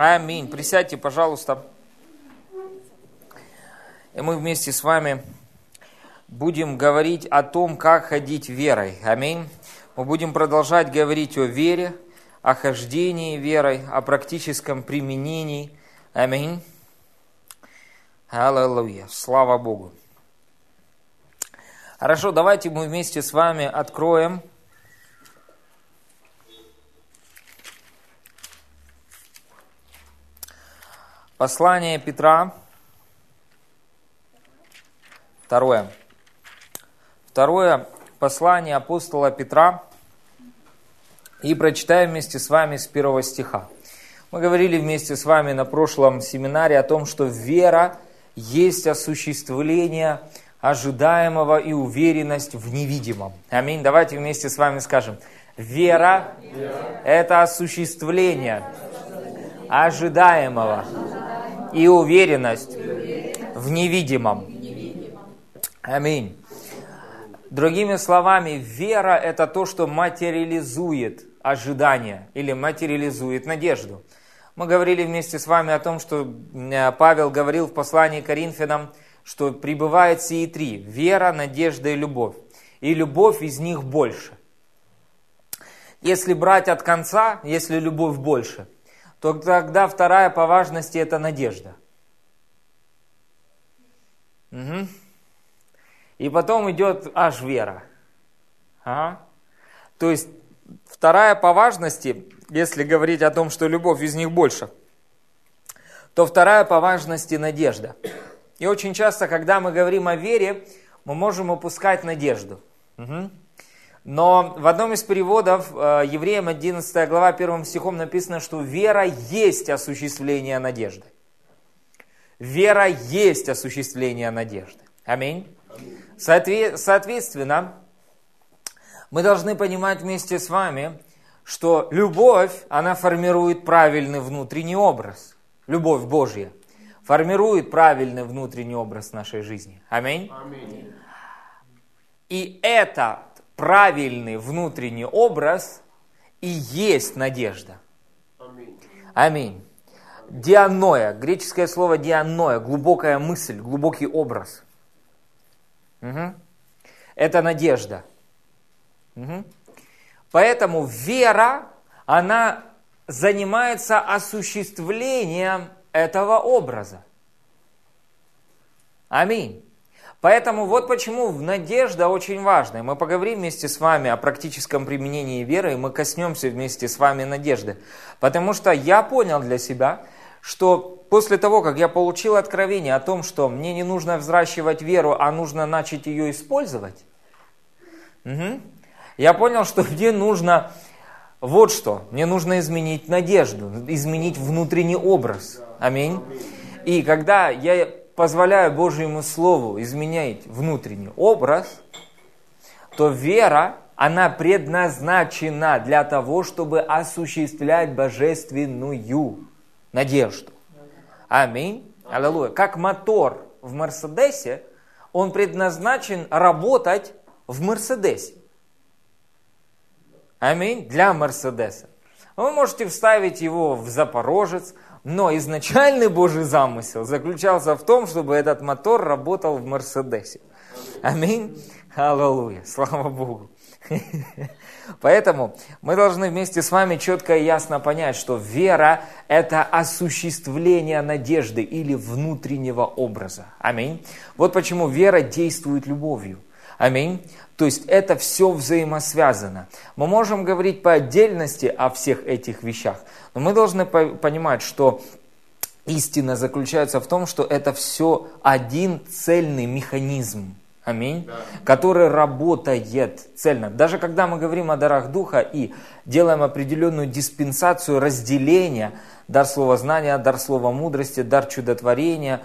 Аминь. Присядьте, пожалуйста. И мы вместе с вами будем говорить о том, как ходить верой. Аминь. Мы будем продолжать говорить о вере, о хождении верой, о практическом применении. Аминь. Аллилуйя. Слава Богу. Хорошо, давайте мы вместе с вами откроем Послание Петра, второе. Второе послание апостола Петра. И прочитаем вместе с вами с первого стиха. Мы говорили вместе с вами на прошлом семинаре о том, что вера есть осуществление ожидаемого и уверенность в невидимом. Аминь. Давайте вместе с вами скажем. Вера, это осуществление ожидаемого и уверенность в невидимом. Аминь. Другими словами, вера – это то, что материализует ожидание или материализует надежду. Мы говорили вместе с вами о том, что э, Павел говорил в послании к Коринфянам, что пребывает сии три – вера, надежда и любовь. И любовь из них больше. Если брать от конца, если любовь больше – то тогда вторая по важности это надежда. Угу. И потом идет аж вера. Ага. То есть вторая по важности, если говорить о том, что любовь из них больше, то вторая по важности надежда. И очень часто, когда мы говорим о вере, мы можем упускать надежду. Угу. Но в одном из переводов, э, Евреям 11 глава 1 стихом написано, что вера есть осуществление надежды. Вера есть осуществление надежды. Аминь. Соответственно, мы должны понимать вместе с вами, что любовь, она формирует правильный внутренний образ. Любовь Божья формирует правильный внутренний образ нашей жизни. Аминь. Аминь. И это правильный внутренний образ и есть надежда. Аминь. Дианоя, греческое слово дианоя, глубокая мысль, глубокий образ. Угу. Это надежда. Угу. Поэтому вера, она занимается осуществлением этого образа. Аминь. Поэтому вот почему надежда очень важна. Мы поговорим вместе с вами о практическом применении веры, и мы коснемся вместе с вами надежды. Потому что я понял для себя, что после того, как я получил откровение о том, что мне не нужно взращивать веру, а нужно начать ее использовать, угу, я понял, что мне нужно вот что. Мне нужно изменить надежду, изменить внутренний образ. Аминь. И когда я позволяю Божьему Слову изменять внутренний образ, то вера, она предназначена для того, чтобы осуществлять божественную надежду. Аминь. Аллилуйя. Как мотор в Мерседесе, он предназначен работать в Мерседесе. Аминь. Для Мерседеса. Вы можете вставить его в Запорожец, но изначальный Божий замысел заключался в том, чтобы этот мотор работал в Мерседесе. Аминь. Аллилуйя. Слава Богу. Поэтому мы должны вместе с вами четко и ясно понять, что вера – это осуществление надежды или внутреннего образа. Аминь. Вот почему вера действует любовью. Аминь. То есть это все взаимосвязано. Мы можем говорить по отдельности о всех этих вещах, но мы должны понимать, что истина заключается в том, что это все один цельный механизм. Аминь. Да. Который работает цельно. Даже когда мы говорим о дарах Духа и делаем определенную диспенсацию разделения, дар слова знания, дар слова мудрости, дар чудотворения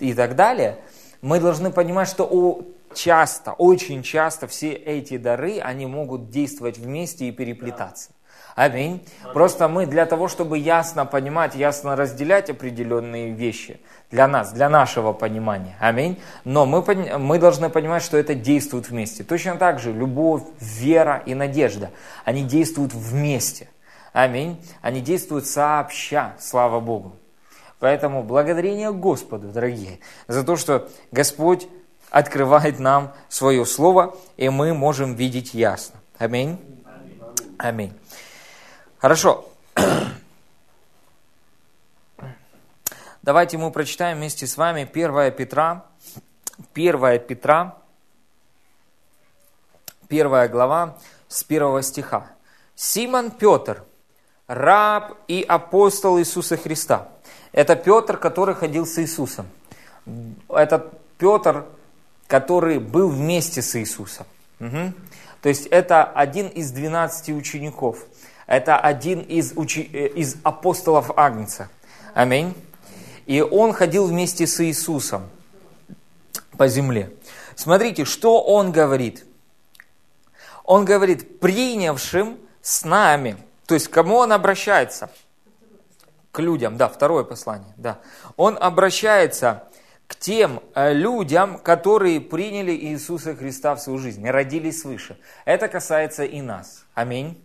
и так далее, мы должны понимать, что у часто, очень часто все эти дары, они могут действовать вместе и переплетаться. Аминь. Просто мы для того, чтобы ясно понимать, ясно разделять определенные вещи для нас, для нашего понимания. Аминь. Но мы, мы должны понимать, что это действует вместе. Точно так же любовь, вера и надежда, они действуют вместе. Аминь. Они действуют сообща, слава Богу. Поэтому благодарение Господу, дорогие, за то, что Господь открывает нам свое слово, и мы можем видеть ясно. Аминь. Аминь. Хорошо. Давайте мы прочитаем вместе с вами 1 Петра, 1 Петра, 1 глава с 1 стиха. Симон Петр, раб и апостол Иисуса Христа. Это Петр, который ходил с Иисусом. Это Петр, который был вместе с Иисусом. Угу. То есть это один из 12 учеников. Это один из, учи... Э, из апостолов Агнца. Аминь. И он ходил вместе с Иисусом по земле. Смотрите, что он говорит. Он говорит, принявшим с нами. То есть, к кому он обращается? К людям, да, второе послание, да. Он обращается к тем э, людям, которые приняли Иисуса Христа в свою жизнь, родились свыше. Это касается и нас. Аминь.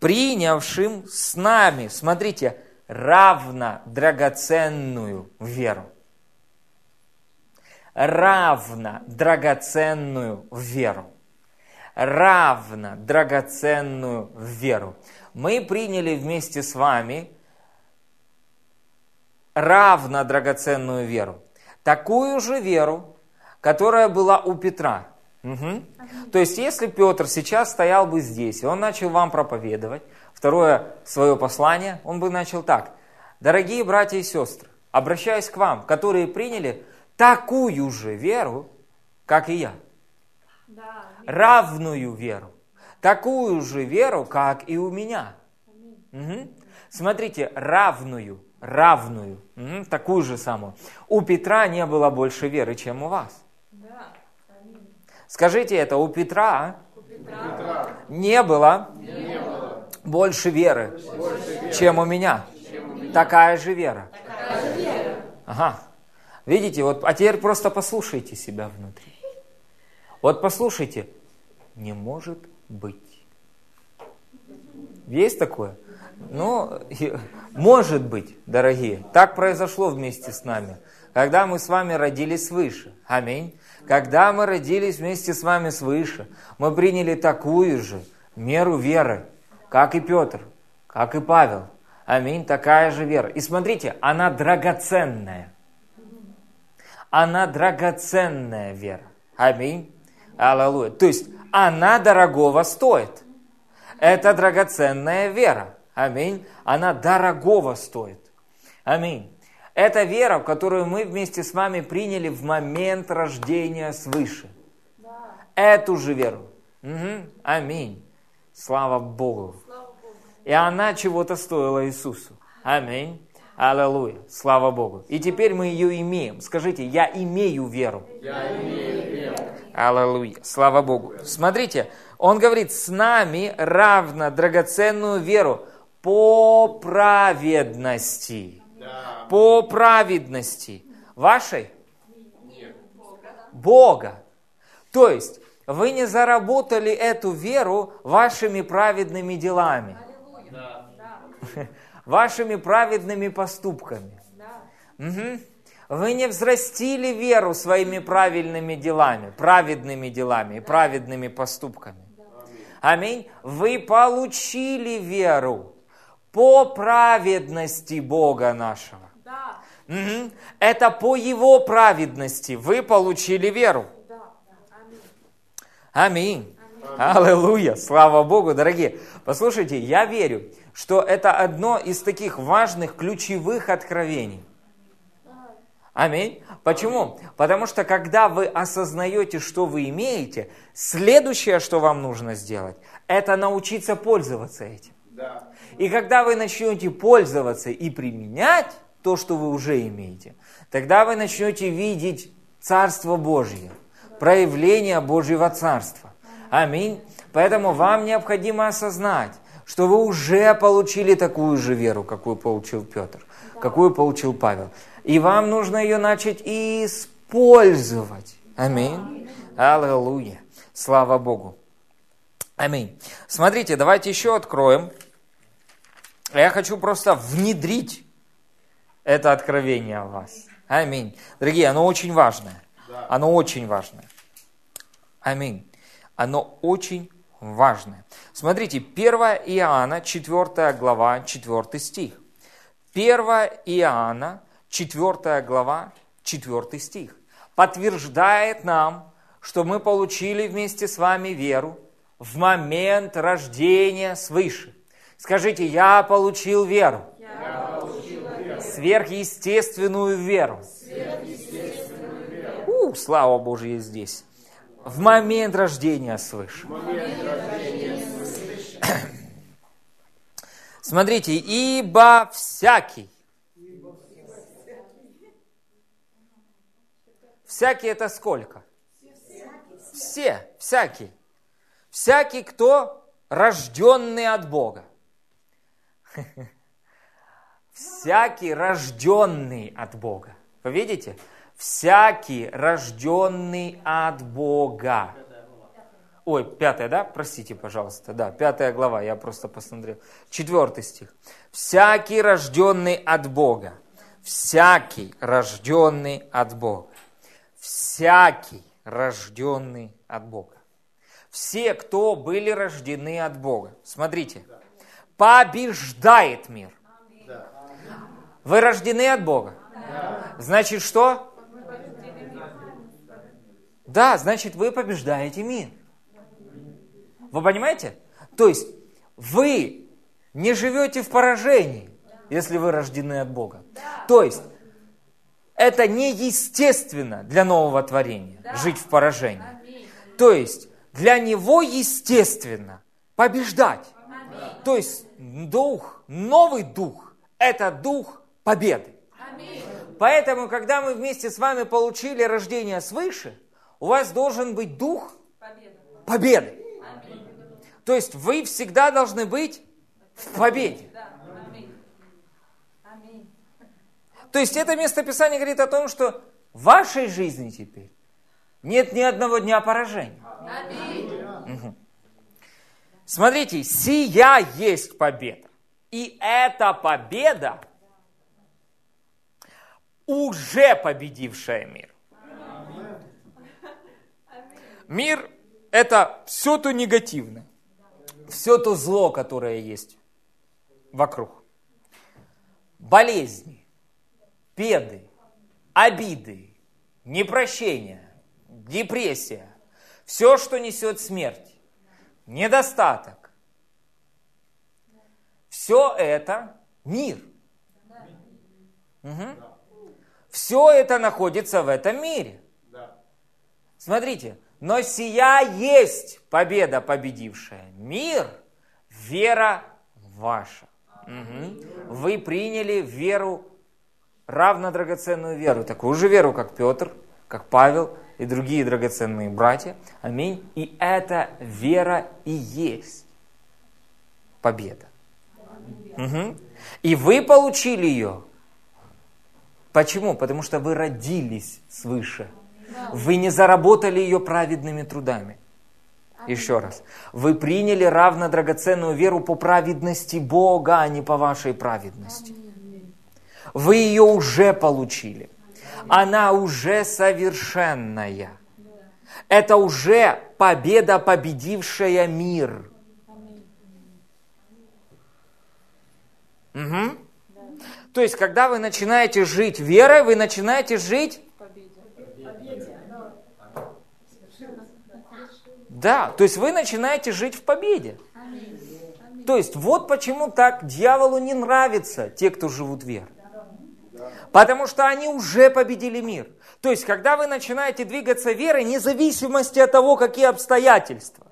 Принявшим с нами, смотрите, равно драгоценную веру. Равно драгоценную веру. Равно драгоценную веру. Мы приняли вместе с вами равно драгоценную веру. Такую же веру, которая была у Петра. Угу. То есть, если Петр сейчас стоял бы здесь, и он начал вам проповедовать, второе свое послание, он бы начал так. Дорогие братья и сестры, обращаюсь к вам, которые приняли такую же веру, как и я. Да, Равную веру. Такую же веру, как и у меня. Угу. Смотрите, равную равную, угу, такую же самую. У Петра не было больше веры, чем у вас. Да. Скажите это, у Петра, у Петра. Не, было не было больше веры, больше веры чем у меня. Чем у меня. Такая же вера. Такая же вера. Ага. Видите, вот, а теперь просто послушайте себя внутри. Вот послушайте, не может быть. Есть такое? Ну, может быть, дорогие, так произошло вместе с нами, когда мы с вами родились свыше. Аминь. Когда мы родились вместе с вами свыше, мы приняли такую же меру веры, как и Петр, как и Павел. Аминь, такая же вера. И смотрите, она драгоценная. Она драгоценная вера. Аминь. Аллилуйя. То есть она дорогого стоит. Это драгоценная вера. Аминь. Она дорогого стоит. Аминь. Это вера, которую мы вместе с вами приняли в момент рождения свыше. Да. Эту же веру. Угу. Аминь. Слава Богу. Слава Богу. И она чего-то стоила Иисусу. Аминь. Аллилуйя. Слава Богу. И теперь мы ее имеем. Скажите, я имею веру. Я имею веру. Аллилуйя. Слава Богу. Смотрите, он говорит, с нами равно драгоценную веру по праведности. Да. По праведности. Вашей? Нет. Бога. То есть, вы не заработали эту веру вашими праведными делами. Да. Вашими праведными поступками. Да. Угу. Вы не взрастили веру своими правильными делами, праведными делами и праведными поступками. Аминь. Вы получили веру по праведности Бога нашего. Да. Угу. Это по Его праведности вы получили веру. Да. Аминь. Аминь. Аллилуйя. Слава Богу, дорогие. Послушайте, я верю, что это одно из таких важных, ключевых откровений. Аминь. Почему? Потому что когда вы осознаете, что вы имеете, следующее, что вам нужно сделать, это научиться пользоваться этим. Да. И когда вы начнете пользоваться и применять то, что вы уже имеете, тогда вы начнете видеть Царство Божье, проявление Божьего Царства. Аминь. Поэтому вам необходимо осознать, что вы уже получили такую же веру, какую получил Петр, какую получил Павел. И вам нужно ее начать использовать. Аминь. Аллилуйя. Слава Богу. Аминь. Смотрите, давайте еще откроем Я хочу просто внедрить это откровение в вас. Аминь. Дорогие, оно очень важное. Оно очень важное. Аминь. Оно очень важное. Смотрите, 1 Иоанна, 4 глава, 4 стих. 1 Иоанна, 4 глава, 4 стих. Подтверждает нам, что мы получили вместе с вами веру в момент рождения свыше. Скажите, я получил веру. Я веру. Сверхъестественную веру. Сверхъестественную веру. У, слава Божьей здесь. В момент рождения свыше. Смотрите, ибо всякий. Всякий это сколько? Все, всякий. Всякий, кто рожденный от Бога. Всякий рожденный от Бога. Вы видите? Всякий рожденный от Бога. Ой, пятая, да? Простите, пожалуйста. Да, пятая глава, я просто посмотрел. Четвертый стих. Всякий рожденный от Бога. Всякий рожденный от Бога. Всякий рожденный от Бога. Все, кто были рождены от Бога. Смотрите. Побеждает мир. Вы рождены от Бога? Значит, что? Да, значит, вы побеждаете мир. Вы понимаете? То есть, вы не живете в поражении, если вы рождены от Бога. То есть, это неестественно для нового творения, жить в поражении. То есть, для него естественно побеждать. То есть, дух, новый дух, это дух победы. Поэтому, когда мы вместе с вами получили рождение свыше, у вас должен быть дух победы. победы. То есть вы всегда должны быть в победе. То есть это местописание говорит о том, что в вашей жизни теперь нет ни одного дня поражения. Угу. Смотрите, сия есть победа. И эта победа уже победившая мир. Мир – это все то негативное, все то зло, которое есть вокруг. Болезни, беды, обиды, непрощение, депрессия, все, что несет смерть, недостаток. Все это мир. Угу. Все это находится в этом мире. Смотрите, но сия есть победа, победившая мир, вера ваша. Угу. Вы приняли веру, равно драгоценную веру, такую же веру, как Петр, как Павел и другие драгоценные братья. Аминь. И эта вера и есть победа. Угу. И вы получили ее Почему? Потому что вы родились свыше. Вы не заработали ее праведными трудами. Еще раз. Вы приняли равно драгоценную веру по праведности Бога, а не по вашей праведности. Вы ее уже получили. Она уже совершенная. Это уже победа, победившая мир. Угу. То есть, когда вы начинаете жить верой, вы начинаете жить... Да, то есть вы начинаете жить в победе. То есть вот почему так дьяволу не нравятся те, кто живут верой. Потому что они уже победили мир. То есть, когда вы начинаете двигаться верой, независимости от того, какие обстоятельства.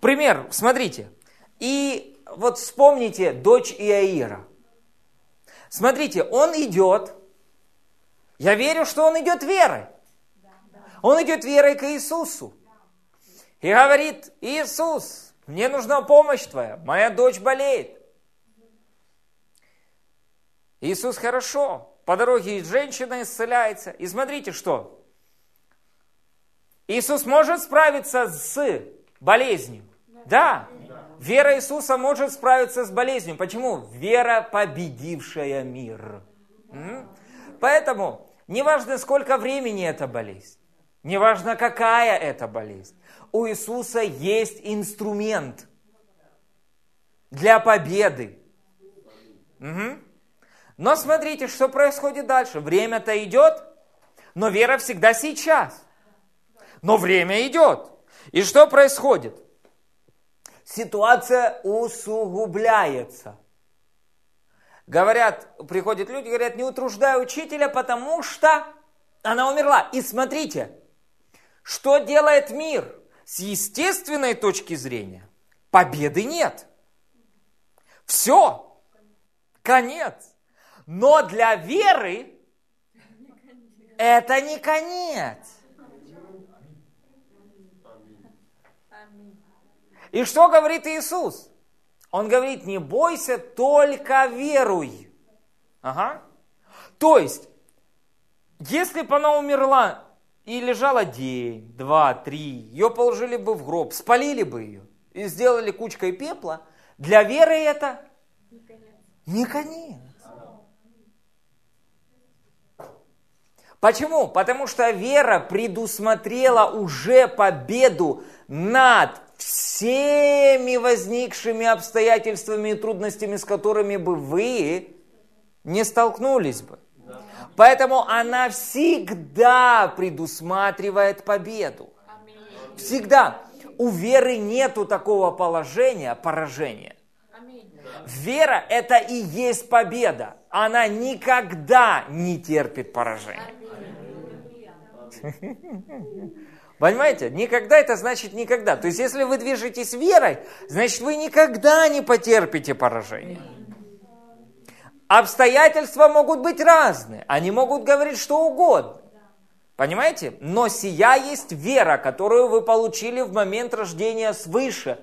Пример, смотрите. И вот вспомните дочь Иаира. Смотрите, он идет. Я верю, что он идет верой. Он идет верой к Иисусу. И говорит, Иисус, мне нужна помощь твоя, моя дочь болеет. Иисус хорошо, по дороге женщина исцеляется. И смотрите, что? Иисус может справиться с болезнью. Да. Вера Иисуса может справиться с болезнью. Почему? Вера, победившая мир. Поэтому, неважно, сколько времени эта болезнь, неважно, какая это болезнь, у Иисуса есть инструмент для победы. Угу. Но смотрите, что происходит дальше. Время-то идет, но вера всегда сейчас. Но время идет. И что происходит? Ситуация усугубляется. Говорят, приходят люди, говорят, не утруждай учителя, потому что она умерла. И смотрите, что делает мир? С естественной точки зрения победы нет. Все. Конец. Но для веры это не конец. И что говорит Иисус? Он говорит, не бойся, только веруй. Ага. То есть, если бы она умерла и лежала день, два, три, ее положили бы в гроб, спалили бы ее и сделали кучкой пепла, для веры это не конец. Почему? Потому что вера предусмотрела уже победу над всеми возникшими обстоятельствами и трудностями, с которыми бы вы не столкнулись бы. Поэтому она всегда предусматривает победу. Всегда. У веры нету такого положения поражения. Вера – это и есть победа. Она никогда не терпит поражения. Понимаете? Никогда это значит никогда. То есть, если вы движетесь верой, значит, вы никогда не потерпите поражение. Обстоятельства могут быть разные. Они могут говорить что угодно. Понимаете? Но сия есть вера, которую вы получили в момент рождения свыше.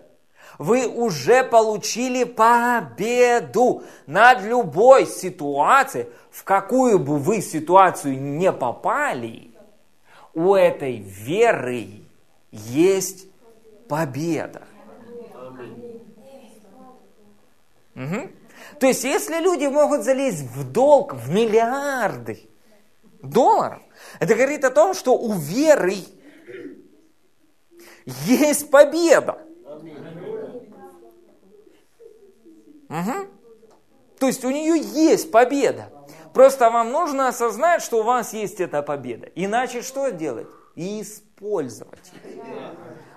Вы уже получили победу над любой ситуацией, в какую бы вы ситуацию не попали – у этой веры есть победа. Угу. То есть, если люди могут залезть в долг в миллиарды долларов, это говорит о том, что у веры есть победа. Угу. То есть у нее есть победа. Просто вам нужно осознать, что у вас есть эта победа. Иначе что делать? Использовать.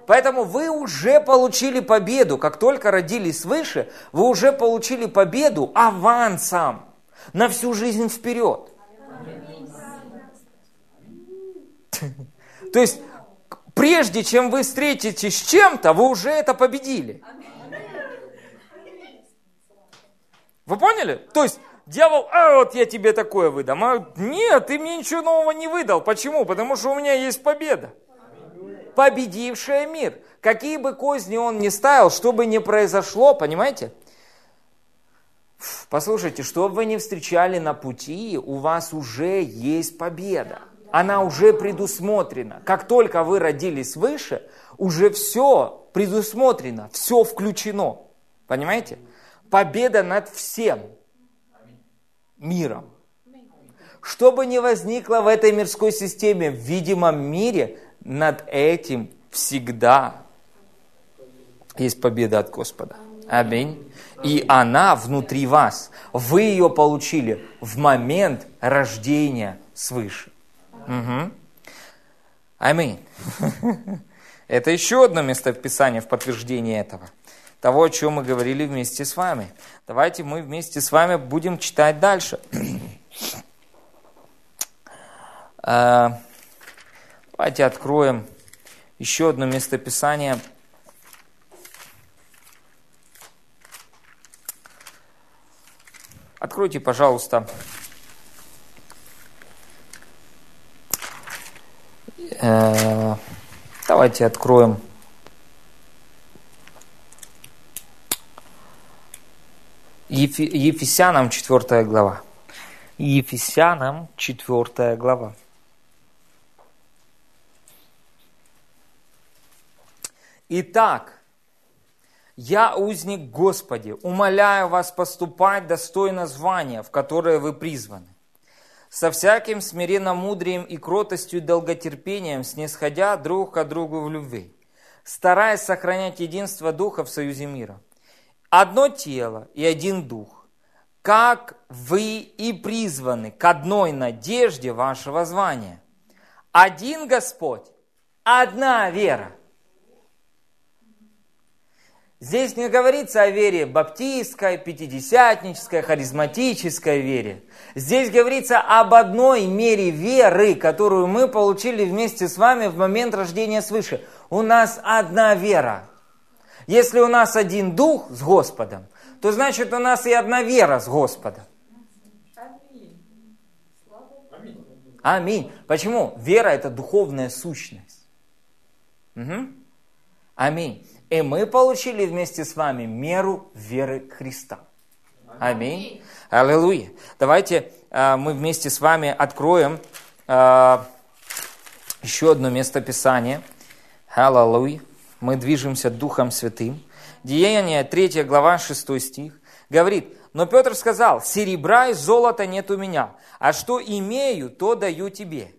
Поэтому вы уже получили победу. Как только родились свыше, вы уже получили победу авансом на всю жизнь вперед. То есть, прежде чем вы встретитесь с чем-то, вы уже это победили. Вы поняли? То есть, Дьявол, а вот я тебе такое выдам. А нет, ты мне ничего нового не выдал. Почему? Потому что у меня есть победа. Победившая мир. Какие бы козни он ни ставил, что бы ни произошло, понимаете? Послушайте, что бы вы ни встречали на пути, у вас уже есть победа. Она уже предусмотрена. Как только вы родились выше, уже все предусмотрено, все включено. Понимаете? Победа над всем миром. Что бы ни возникло в этой мирской системе, в видимом мире, над этим всегда есть победа от Господа. Аминь. И она внутри вас. Вы ее получили в момент рождения свыше. Угу. Аминь. Это еще одно местописание в подтверждение этого того, о чем мы говорили вместе с вами. Давайте мы вместе с вами будем читать дальше. А, давайте откроем еще одно местописание. Откройте, пожалуйста, э, давайте откроем Ефи, Ефесянам 4 глава. Ефесянам 4 глава. Итак, «Я узник Господи, умоляю вас поступать достойно звания, в которое вы призваны, со всяким смиренно-мудрием и кротостью и долготерпением, снисходя друг к другу в любви, стараясь сохранять единство Духа в союзе мира. Одно тело и один Дух, как вы и призваны к одной надежде вашего звания. Один Господь, одна вера – Здесь не говорится о вере баптистской, пятидесятнической, харизматической вере. Здесь говорится об одной мере веры, которую мы получили вместе с вами в момент рождения свыше. У нас одна вера. Если у нас один дух с Господом, то значит у нас и одна вера с Господом. Аминь. Почему? Вера – это духовная сущность. Угу. Аминь. И мы получили вместе с вами меру веры Христа. Аминь. Аллилуйя. Давайте э, мы вместе с вами откроем э, еще одно место Писания. Аллилуйя. Мы движемся Духом Святым. Деяние 3 глава 6 стих говорит, но Петр сказал, серебра и золота нет у меня, а что имею, то даю тебе.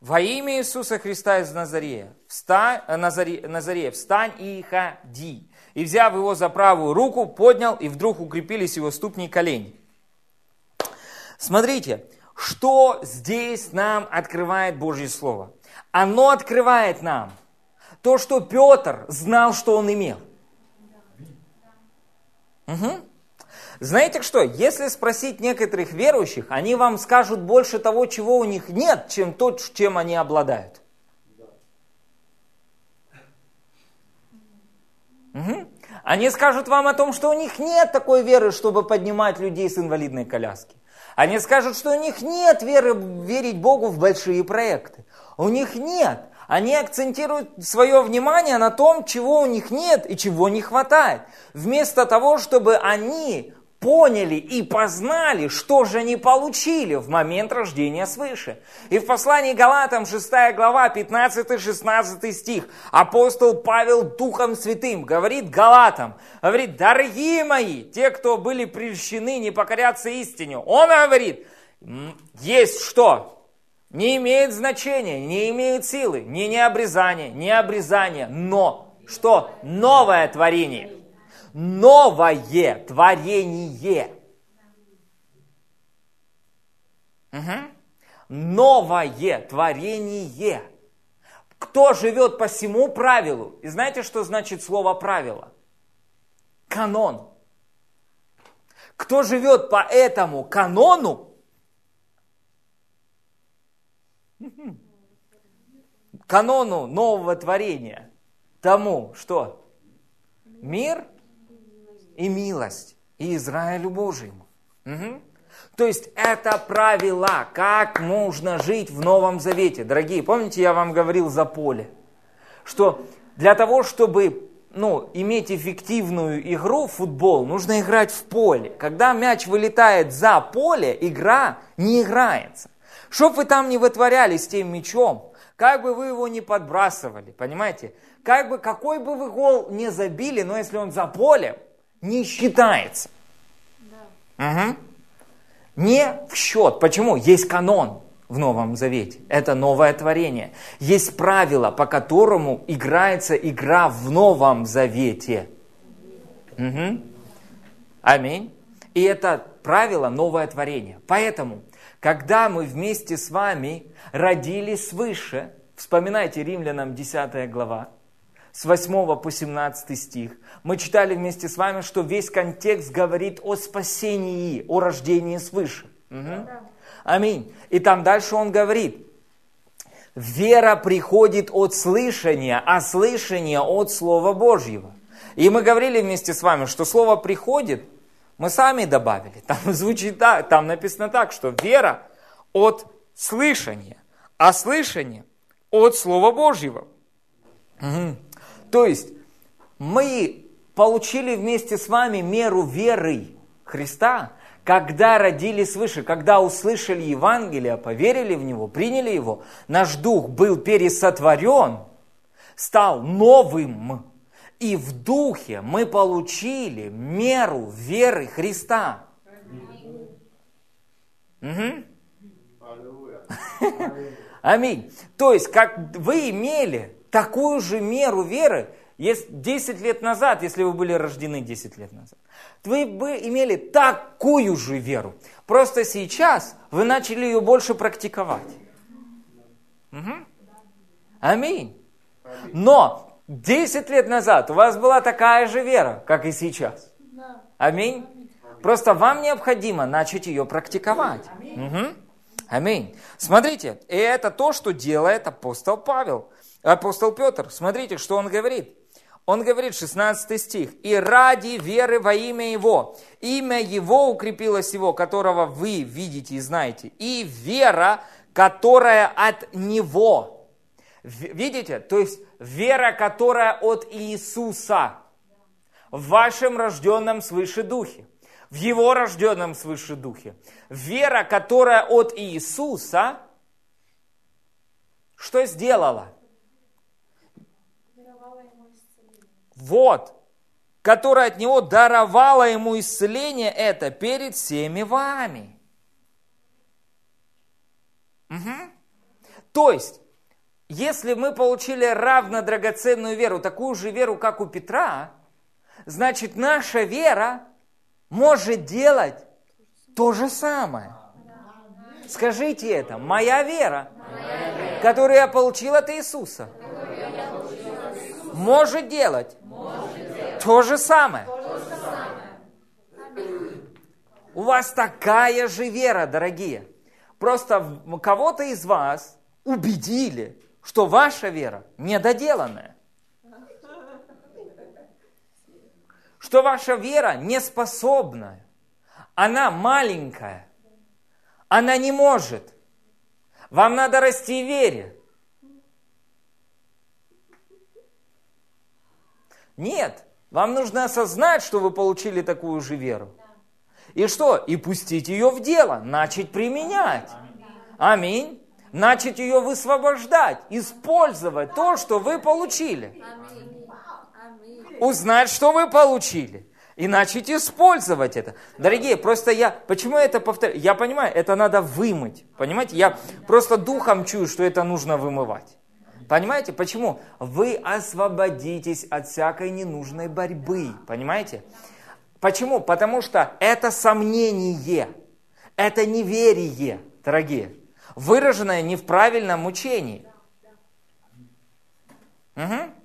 Во имя Иисуса Христа из Назарея, встань, э, Назаре, Назарея, встань и ходи. И, взяв его за правую руку, поднял, и вдруг укрепились его ступни и колени. Смотрите, что здесь нам открывает Божье Слово? Оно открывает нам то, что Петр знал, что он имел. Угу. Знаете что, если спросить некоторых верующих, они вам скажут больше того, чего у них нет, чем то, чем они обладают. Угу. Они скажут вам о том, что у них нет такой веры, чтобы поднимать людей с инвалидной коляски. Они скажут, что у них нет веры верить Богу в большие проекты. У них нет. Они акцентируют свое внимание на том, чего у них нет и чего не хватает. Вместо того, чтобы они поняли и познали, что же они получили в момент рождения свыше. И в послании Галатам 6 глава 15-16 стих апостол Павел Духом Святым говорит Галатам, говорит, дорогие мои, те, кто были прельщены, не покорятся истине. Он говорит, есть что? Не имеет значения, не имеет силы, ни необрезание, ни обрезание, но что? Новое творение – новое творение. Угу. Новое творение. Кто живет по всему правилу? И знаете, что значит слово правило? Канон. Кто живет по этому канону, канону нового творения, тому что? Мир – и милость, и Израилю Божьему. Угу. То есть это правила, как нужно жить в Новом Завете. Дорогие, помните, я вам говорил за поле, что для того, чтобы ну, иметь эффективную игру в футбол, нужно играть в поле. Когда мяч вылетает за поле, игра не играется. Чтоб вы там не вытворяли с тем мячом, как бы вы его не подбрасывали, понимаете? Как бы, какой бы вы гол не забили, но если он за полем, не считается. Да. Угу. Не в счет. Почему? Есть канон в Новом Завете. Это новое творение. Есть правила, по которому играется игра в Новом Завете. Угу. Аминь. И это правило новое творение. Поэтому, когда мы вместе с вами родились свыше, вспоминайте Римлянам 10 глава, с 8 по 17 стих, мы читали вместе с вами, что весь контекст говорит о спасении, о рождении свыше. Угу. Аминь. И там дальше он говорит, вера приходит от слышания, а слышание от Слова Божьего. И мы говорили вместе с вами, что Слово приходит, мы сами добавили. Там звучит так, там написано так, что вера от слышания, а слышание от Слова Божьего. Угу. То есть мы получили вместе с вами меру веры Христа, когда родились свыше, когда услышали Евангелие, поверили в него, приняли его, наш дух был пересотворен, стал новым. И в духе мы получили меру веры Христа. Угу. Аминь. То есть, как вы имели такую же меру веры, 10 лет назад, если вы были рождены 10 лет назад, вы бы имели такую же веру. Просто сейчас вы начали ее больше практиковать. Угу. Аминь. Но 10 лет назад у вас была такая же вера, как и сейчас. Аминь. Просто вам необходимо начать ее практиковать. Угу. Аминь. Смотрите, и это то, что делает апостол Павел, апостол Петр. Смотрите, что он говорит. Он говорит, 16 стих, «И ради веры во имя Его, имя Его укрепилось Его, которого вы видите и знаете, и вера, которая от Него». Видите? То есть вера, которая от Иисуса в вашем рожденном свыше духе в его рожденном свыше духе. Вера, которая от Иисуса, что сделала? Вот, которая от него даровала ему исцеление это перед всеми вами. Угу. То есть, если мы получили равно драгоценную веру, такую же веру, как у Петра, значит наша вера может делать то же самое. Скажите это, моя вера, которую я получил от Иисуса, может делать то же самое. У вас такая же вера, дорогие. Просто кого-то из вас убедили, что ваша вера недоделанная. что ваша вера неспособная, она маленькая, она не может. Вам надо расти в вере. Нет, вам нужно осознать, что вы получили такую же веру. И что? И пустить ее в дело, начать применять. Аминь. Начать ее высвобождать, использовать то, что вы получили. Узнать, что вы получили. И начать использовать это. Дорогие, просто я, почему я это повторяю? Я понимаю, это надо вымыть. Понимаете, я просто духом чую, что это нужно вымывать. Понимаете, почему? Вы освободитесь от всякой ненужной борьбы. Понимаете? Почему? Потому что это сомнение, это неверие, дорогие, выраженное не в правильном учении. Угу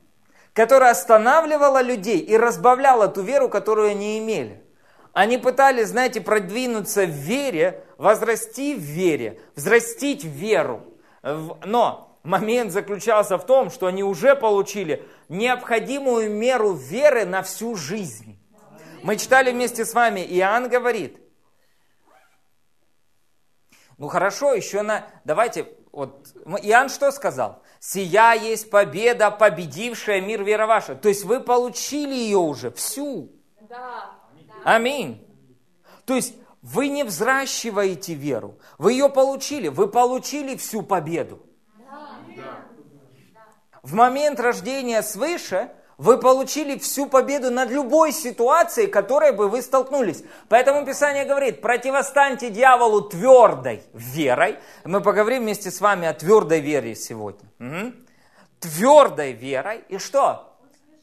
которая останавливала людей и разбавляла ту веру, которую они имели. Они пытались, знаете, продвинуться в вере, возрасти в вере, взрастить веру. Но момент заключался в том, что они уже получили необходимую меру веры на всю жизнь. Мы читали вместе с вами, Иоанн говорит, ну хорошо, еще на, давайте, вот, Иоанн что сказал? Сия есть победа, победившая мир вера ваша. То есть вы получили ее уже всю. Да. Аминь. То есть вы не взращиваете веру. Вы ее получили. Вы получили всю победу. Да. В момент рождения свыше вы получили всю победу над любой ситуацией, которой бы вы столкнулись. Поэтому Писание говорит, противостаньте дьяволу твердой верой. Мы поговорим вместе с вами о твердой вере сегодня. Угу. Твердой верой. И что?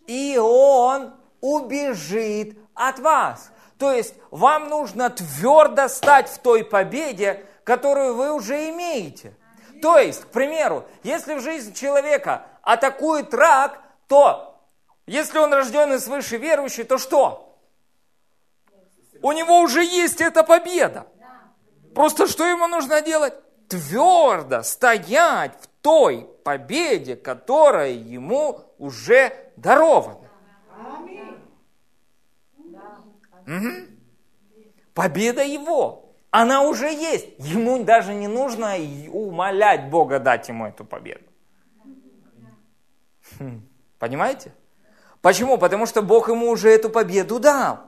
И он убежит от вас. То есть вам нужно твердо стать в той победе, которую вы уже имеете. То есть, к примеру, если в жизнь человека атакует рак, то если он рожденный свыше верующий, то что? У него уже есть эта победа. Просто что ему нужно делать? Твердо стоять в той победе, которая ему уже дарована. Угу. Победа его. Она уже есть. Ему даже не нужно умолять Бога дать ему эту победу. Хм. Понимаете? Почему? Потому что Бог ему уже эту победу дал.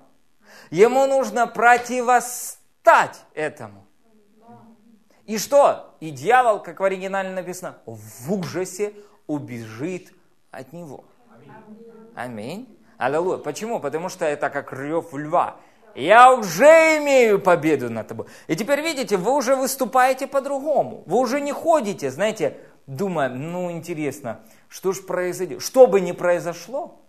Ему нужно противостать этому. И что? И дьявол, как в оригинале написано, в ужасе убежит от него. Аминь. Аллилуйя. Почему? Потому что это как рев льва. Я уже имею победу над тобой. И теперь видите, вы уже выступаете по-другому. Вы уже не ходите, знаете, думая, ну интересно, что же произойдет. Что бы ни произошло,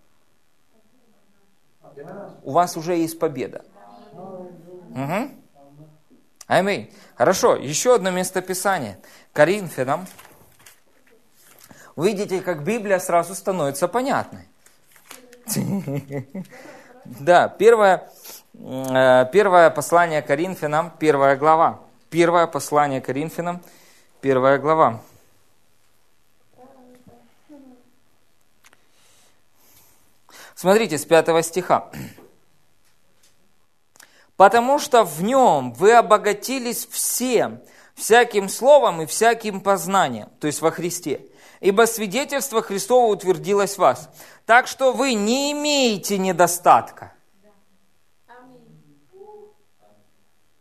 у вас уже есть победа. Угу. Аминь. Хорошо, еще одно местописание. Коринфянам. Видите, как Библия сразу становится понятной. Да, первое, э, первое послание Коринфянам, первая глава. Первое послание Коринфянам, первая глава. Смотрите, с пятого стиха. «Потому что в нем вы обогатились всем, всяким словом и всяким познанием, то есть во Христе. Ибо свидетельство Христово утвердилось в вас. Так что вы не имеете недостатка.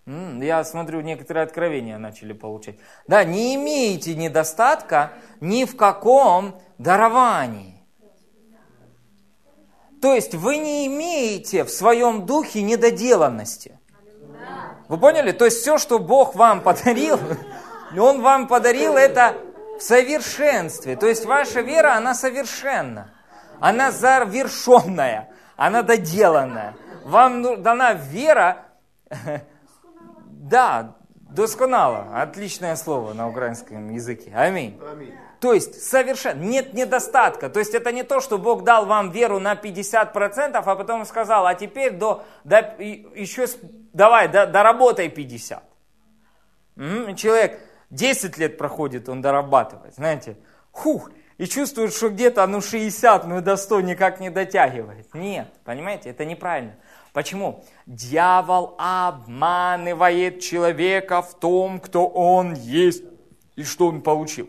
Я смотрю, некоторые откровения начали получать. Да, не имеете недостатка ни в каком даровании. То есть вы не имеете в своем духе недоделанности. Вы поняли? То есть все, что Бог вам подарил, Он вам подарил это в совершенстве. То есть ваша вера, она совершенна. Она завершенная, она доделанная. Вам дана вера, да, досконало, отличное слово на украинском языке. Аминь. Аминь. То есть совершенно нет недостатка. То есть это не то, что Бог дал вам веру на 50%, а потом сказал, а теперь до, до, еще давай, до, доработай 50. М-м, человек 10 лет проходит, он дорабатывает, знаете, хух, и чувствует, что где-то ну 60, ну до 100 никак не дотягивает. Нет, понимаете, это неправильно. Почему? Дьявол обманывает человека в том, кто он есть и что он получил.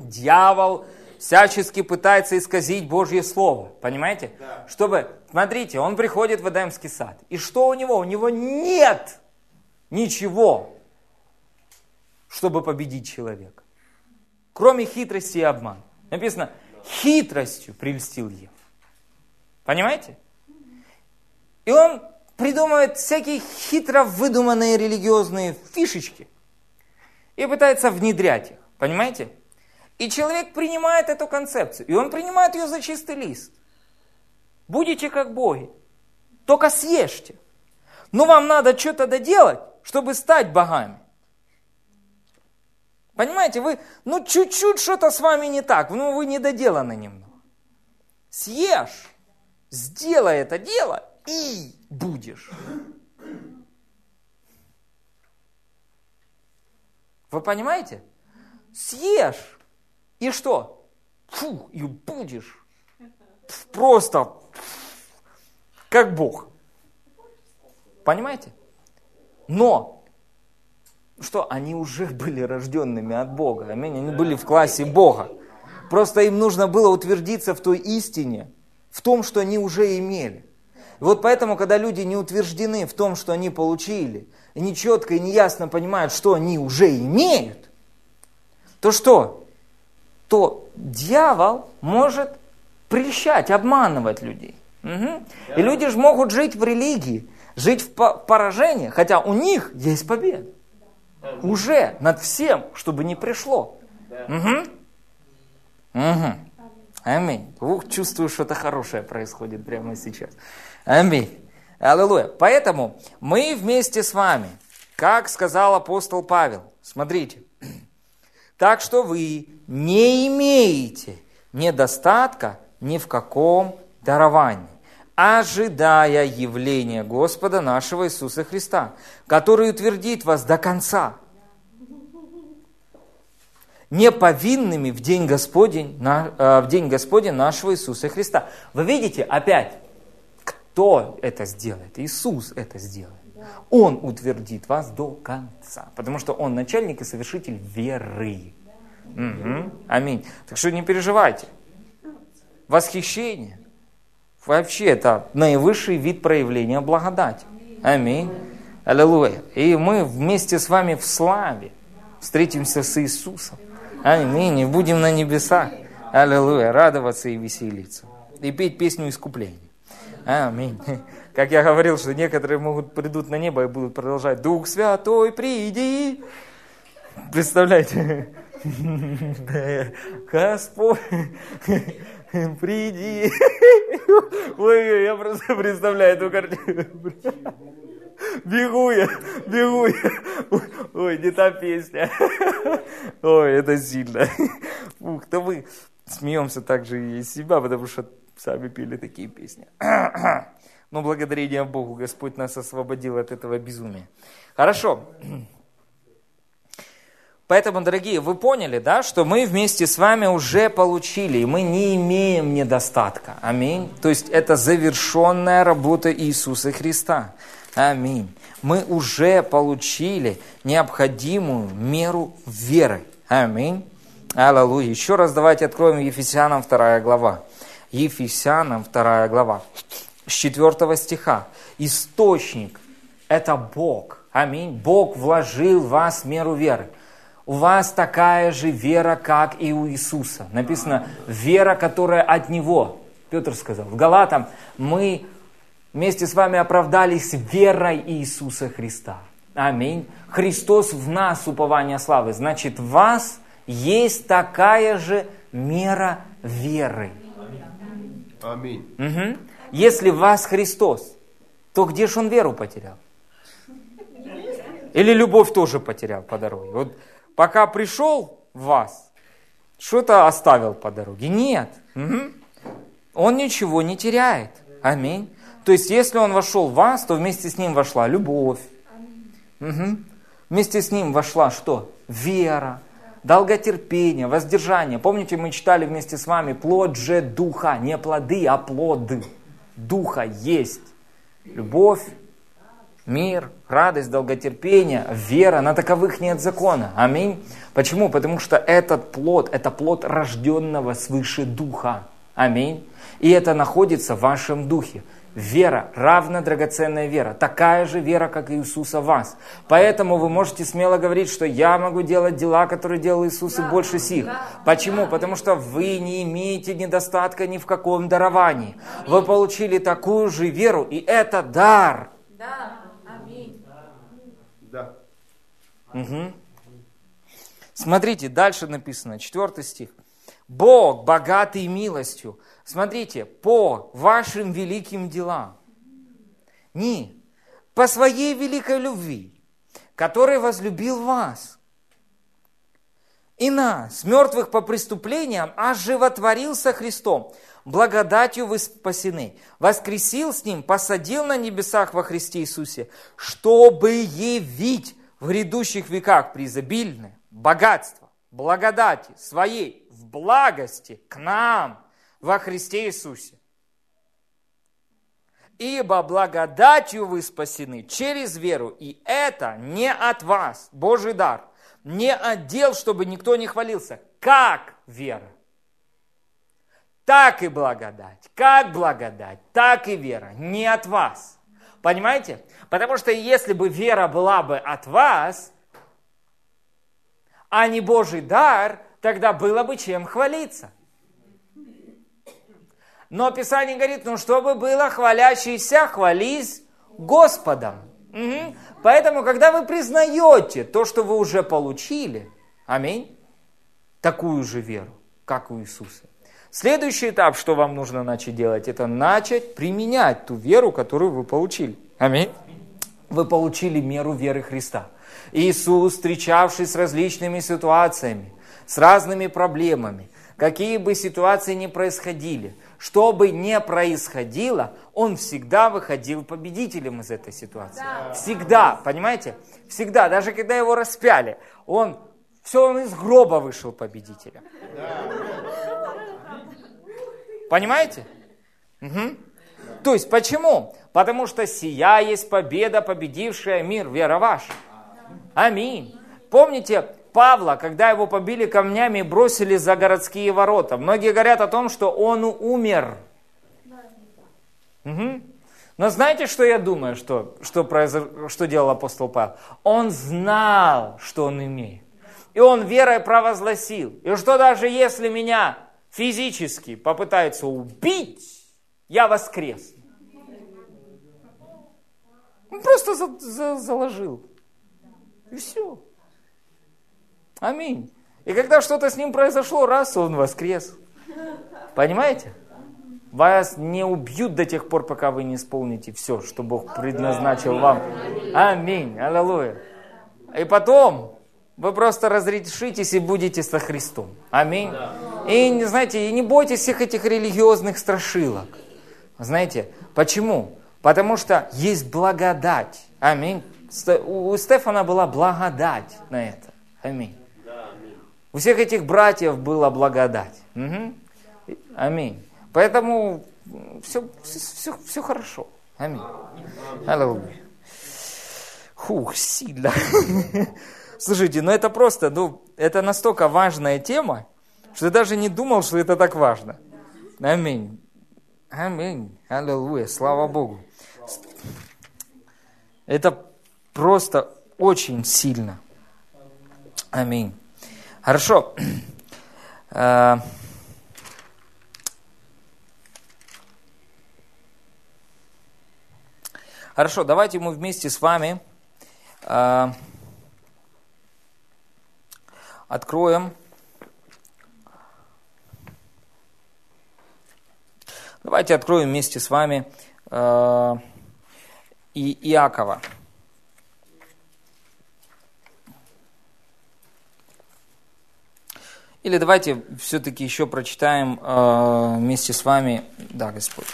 Дьявол всячески пытается исказить Божье Слово. Понимаете? Да. Чтобы, смотрите, он приходит в Эдемский сад. И что у него? У него нет ничего, чтобы победить человека. Кроме хитрости и обмана. Написано, хитростью прельстил Ев. Понимаете? И он придумывает всякие хитро выдуманные религиозные фишечки и пытается внедрять их. Понимаете? И человек принимает эту концепцию, и он принимает ее за чистый лист. Будете как боги, только съешьте. Но вам надо что-то доделать, чтобы стать богами. Понимаете, вы, ну чуть-чуть что-то с вами не так, ну вы недоделаны немного. Съешь, сделай это дело и будешь. Вы понимаете? Съешь. И что? Фу, и будешь просто как Бог. Понимаете? Но, что, они уже были рожденными от Бога. Аминь. Они были в классе Бога. Просто им нужно было утвердиться в той истине, в том, что они уже имели. И вот поэтому, когда люди не утверждены в том, что они получили, и не четко и не ясно понимают, что они уже имеют, то что? То дьявол может прельщать, обманывать людей. Угу. И люди же могут жить в религии, жить в поражении, хотя у них есть победа. Уже над всем, чтобы не пришло. Угу. Угу. Аминь. Ух, чувствую, что-то хорошее происходит прямо сейчас. Аминь. Аллилуйя. Поэтому мы вместе с вами, как сказал апостол Павел, смотрите, так что вы не имеете недостатка ни в каком даровании, ожидая явления Господа нашего Иисуса Христа, который утвердит вас до конца, не повинными в день Господень, э, в день Господень нашего Иисуса Христа. Вы видите, опять, кто это сделает? Иисус это сделает. Он утвердит вас до конца, потому что Он начальник и совершитель веры. Угу. Аминь. Так что не переживайте. Восхищение. Вообще это наивысший вид проявления благодати. Аминь. Аллилуйя. И мы вместе с вами в славе встретимся с Иисусом. Аминь. И будем на небесах. Аллилуйя. Радоваться и веселиться. И петь песню искупления. Аминь. Как я говорил, что некоторые могут придут на небо и будут продолжать «Дух Святой, приди!» Представляете? Господь, приди. Ой, я просто представляю эту картину. Бегу я, бегу я. Ой, не та песня. Ой, это сильно. Ух, да мы смеемся также и из себя, потому что сами пели такие песни. Но благодарение Богу, Господь нас освободил от этого безумия. Хорошо. Поэтому, дорогие, вы поняли, да, что мы вместе с вами уже получили, и мы не имеем недостатка. Аминь. То есть это завершенная работа Иисуса Христа. Аминь. Мы уже получили необходимую меру веры. Аминь. Аллилуйя. Еще раз давайте откроем Ефесянам 2 глава. Ефесянам 2 глава. С 4 стиха. Источник – это Бог. Аминь. Бог вложил в вас меру веры у вас такая же вера, как и у Иисуса. Написано, вера, которая от Него. Петр сказал, в Галатам мы вместе с вами оправдались верой Иисуса Христа. Аминь. Христос в нас упование славы. Значит, в вас есть такая же мера веры. Аминь. Угу. Если в вас Христос, то где же он веру потерял? Или любовь тоже потерял по дороге? Вот пока пришел в вас, что-то оставил по дороге. Нет. Угу. Он ничего не теряет. Аминь. То есть, если он вошел в вас, то вместе с ним вошла любовь. Угу. Вместе с ним вошла что? Вера, долготерпение, воздержание. Помните, мы читали вместе с вами плод же духа, не плоды, а плоды. Духа есть любовь, мир, радость, долготерпение, вера, на таковых нет закона. Аминь. Почему? Потому что этот плод, это плод рожденного свыше духа. Аминь. И это находится в вашем духе. Вера, равно драгоценная вера, такая же вера, как и Иисуса в вас. Поэтому вы можете смело говорить, что я могу делать дела, которые делал Иисус и больше сих. Почему? Потому что вы не имеете недостатка ни в каком даровании. Вы получили такую же веру, и это дар. Да. Аминь. Да. Угу. Смотрите, дальше написано, четвертый стих. Бог, богатый милостью, смотрите, по вашим великим делам. Не, по своей великой любви, который возлюбил вас. И нас, мертвых по преступлениям, оживотворился Христом. Благодатью вы спасены. Воскресил с Ним, посадил на небесах во Христе Иисусе, чтобы явить в грядущих веках преизобильное богатство, благодати своей в благости к нам во Христе Иисусе. Ибо благодатью вы спасены через веру, и это не от вас, Божий дар, не отдел, чтобы никто не хвалился, как вера. Так и благодать, как благодать, так и вера, не от вас. Понимаете? Потому что если бы вера была бы от вас, а не Божий дар, тогда было бы чем хвалиться. Но Писание говорит, ну чтобы было хвалящийся, хвались Господом. Угу. Поэтому, когда вы признаете то, что вы уже получили, аминь, такую же веру, как у Иисуса. Следующий этап, что вам нужно начать делать, это начать применять ту веру, которую вы получили. Аминь. Вы получили меру веры Христа. Иисус, встречавшись с различными ситуациями, с разными проблемами, какие бы ситуации ни происходили, что бы ни происходило, он всегда выходил победителем из этой ситуации. Да. Всегда, понимаете? Всегда, даже когда его распяли, он все, он из гроба вышел победителем. Понимаете? Угу. То есть почему? Потому что сия есть победа, победившая мир, вера ваша. Аминь. Помните Павла, когда его побили камнями и бросили за городские ворота? Многие говорят о том, что он умер. Угу. Но знаете, что я думаю, что, что, произош... что делал апостол Павел? Он знал, что он имеет. И он верой провозгласил. И что даже если меня физически попытается убить, я воскрес. Он просто за, за, заложил. И все. Аминь. И когда что-то с ним произошло, раз, он воскрес. Понимаете? Вас не убьют до тех пор, пока вы не исполните все, что Бог предназначил вам. Аминь. Аллилуйя. И потом вы просто разрешитесь и будете со Христом. Аминь. И, знаете, и не бойтесь всех этих религиозных страшилок. Знаете, почему? Потому что есть благодать. Аминь. У Стефана была благодать на это. Аминь. У всех этих братьев была благодать. Угу. Аминь. Поэтому все, все, все хорошо. Аминь. Аллилуйя. Хух, сильно. Слушайте, ну это просто, ну, это настолько важная тема, что я даже не думал, что это так важно. Аминь. Аминь. Аллилуйя. Слава Богу. Это просто очень сильно. Аминь. Хорошо. А, хорошо, давайте мы вместе с вами а, откроем Давайте откроем вместе с вами э, и Иакова. Или давайте все-таки еще прочитаем э, вместе с вами, да, Господь,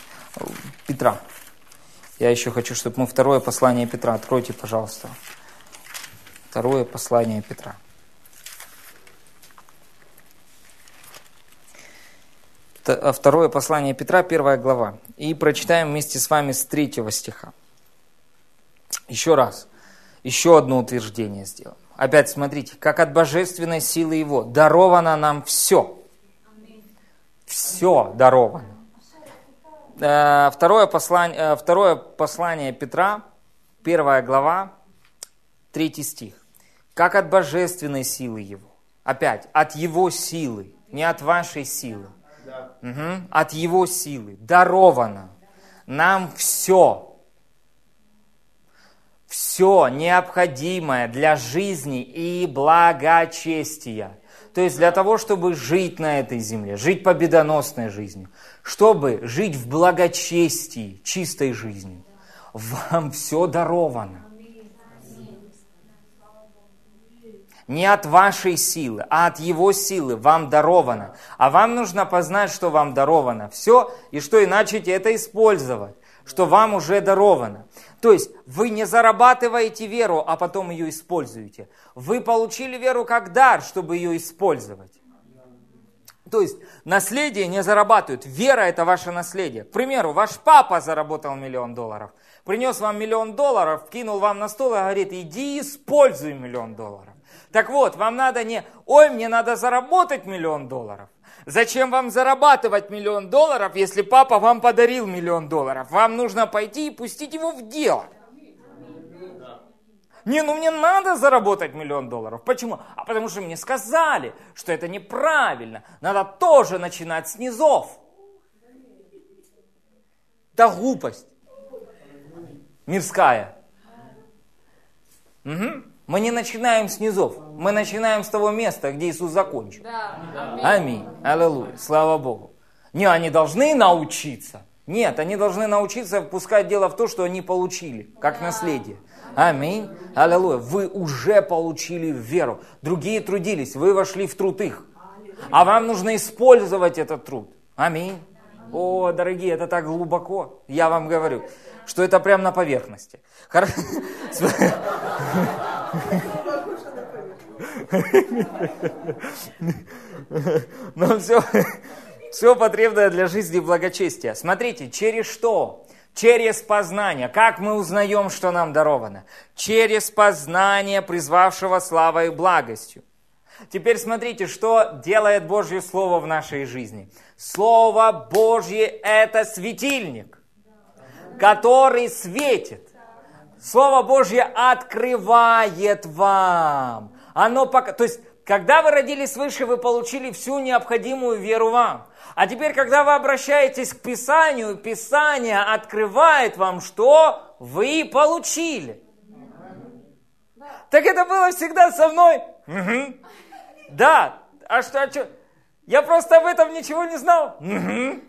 Петра. Я еще хочу, чтобы мы второе послание Петра. Откройте, пожалуйста. Второе послание Петра. Э, второе послание Петра, первая глава. И прочитаем вместе с вами с третьего стиха. Еще раз, еще одно утверждение сделаем. Опять смотрите, как от божественной силы Его даровано нам все. Все даровано. Э, второе послание, э, второе послание Петра, первая глава, третий стих. Как от божественной силы Его. Опять, от Его силы, не от вашей силы угу. от Его силы, даровано нам все, все необходимое для жизни и благочестия. То есть для того, чтобы жить на этой земле, жить победоносной жизнью, чтобы жить в благочестии, чистой жизнью, вам все даровано. не от вашей силы, а от Его силы вам даровано. А вам нужно познать, что вам даровано все, и что и начать это использовать, что вам уже даровано. То есть вы не зарабатываете веру, а потом ее используете. Вы получили веру как дар, чтобы ее использовать. То есть наследие не зарабатывают. Вера это ваше наследие. К примеру, ваш папа заработал миллион долларов. Принес вам миллион долларов, кинул вам на стол и говорит, иди используй миллион долларов. Так вот, вам надо не, ой, мне надо заработать миллион долларов. Зачем вам зарабатывать миллион долларов, если папа вам подарил миллион долларов? Вам нужно пойти и пустить его в дело. Не, ну мне надо заработать миллион долларов. Почему? А потому что мне сказали, что это неправильно. Надо тоже начинать с низов. Да глупость. Мирская. Угу. Мы не начинаем с низов, мы начинаем с того места, где Иисус закончил. Да. Аминь. Аминь. Аллилуйя. Слава Богу. Не, они должны научиться. Нет, они должны научиться впускать дело в то, что они получили, как да. наследие. Аминь. Аллилуйя. Вы уже получили веру. Другие трудились, вы вошли в труд их. А вам нужно использовать этот труд. Аминь. О, дорогие, это так глубоко, я вам говорю, что это прямо на поверхности. Хорошо. Но все, все потребное для жизни благочестия. Смотрите, через что? Через познание. Как мы узнаем, что нам даровано? Через познание, призвавшего славой и благостью. Теперь смотрите, что делает Божье Слово в нашей жизни. Слово Божье – это светильник, который светит. Слово Божье открывает вам. Оно пока, то есть когда вы родились свыше, вы получили всю необходимую веру вам. А теперь, когда вы обращаетесь к Писанию, Писание открывает вам, что вы получили. Так это было всегда со мной. Угу. Да. А что, а что? Я просто об этом ничего не знал. Угу.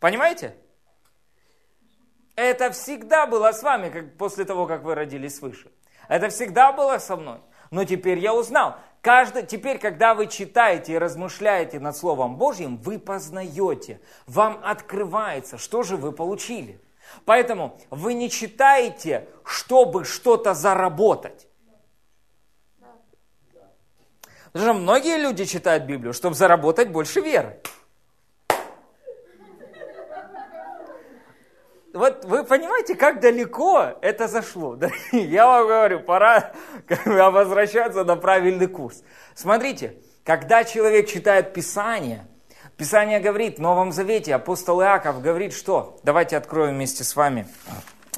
Понимаете? Это всегда было с вами, как после того, как вы родились свыше. Это всегда было со мной. Но теперь я узнал. Каждый, теперь, когда вы читаете и размышляете над Словом Божьим, вы познаете, вам открывается, что же вы получили. Поэтому вы не читаете, чтобы что-то заработать. Потому что многие люди читают Библию, чтобы заработать больше веры. Вот вы понимаете, как далеко это зашло? Да? Я вам говорю, пора возвращаться на правильный курс. Смотрите, когда человек читает Писание, Писание говорит, в Новом Завете апостол Иаков говорит, что? Давайте откроем вместе с вами.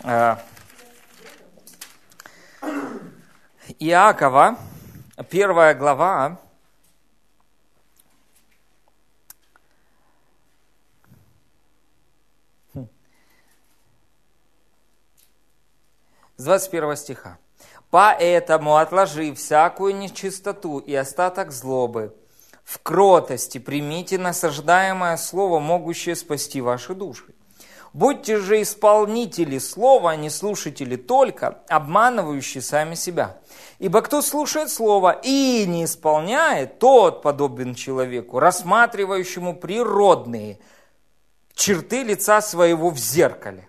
Э, Иакова, первая глава, с 21 стиха. «Поэтому отложи всякую нечистоту и остаток злобы, в кротости примите насаждаемое слово, могущее спасти ваши души. Будьте же исполнители слова, а не слушатели только, обманывающие сами себя. Ибо кто слушает слово и не исполняет, тот подобен человеку, рассматривающему природные черты лица своего в зеркале.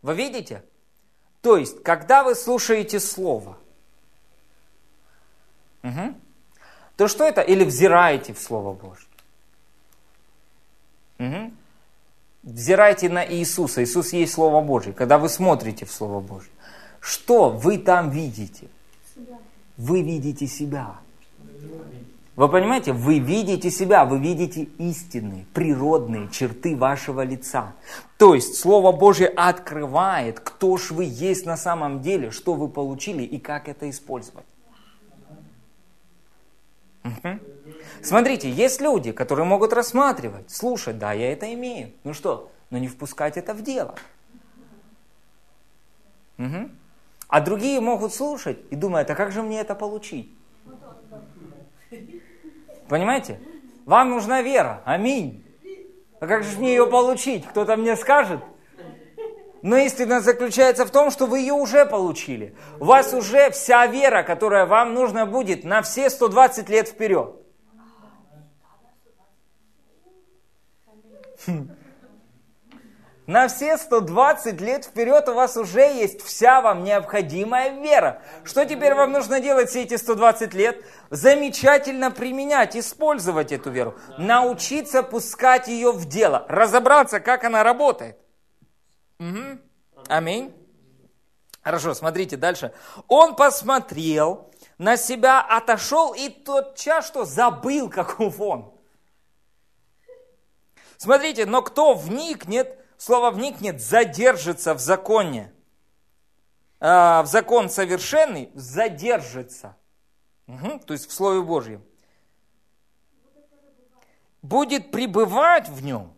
Вы видите? То есть, когда вы слушаете Слово, угу, то что это? Или взираете в Слово Божье. Угу. Взирайте на Иисуса. Иисус есть Слово Божье. Когда вы смотрите в Слово Божье, что вы там видите? Вы видите себя. Вы понимаете, вы видите себя, вы видите истинные, природные черты вашего лица. То есть Слово Божье открывает, кто ж вы есть на самом деле, что вы получили и как это использовать. Угу. Смотрите, есть люди, которые могут рассматривать, слушать, да, я это имею. Ну что, но не впускать это в дело. Угу. А другие могут слушать и думать, а как же мне это получить? Понимаете? Вам нужна вера. Аминь. А как же мне ее получить? Кто-то мне скажет? Но истина заключается в том, что вы ее уже получили. У вас уже вся вера, которая вам нужна будет на все 120 лет вперед. На все 120 лет вперед у вас уже есть вся вам необходимая вера. Что теперь вам нужно делать все эти 120 лет? Замечательно применять, использовать эту веру. Научиться пускать ее в дело. Разобраться, как она работает. Угу. Аминь. Хорошо, смотрите дальше. Он посмотрел на себя, отошел и тотчас что забыл, каков он. Смотрите, но кто вникнет, слово вникнет, задержится в законе. А, в закон совершенный задержится. Угу, то есть в Слове Божьем. Будет пребывать в нем.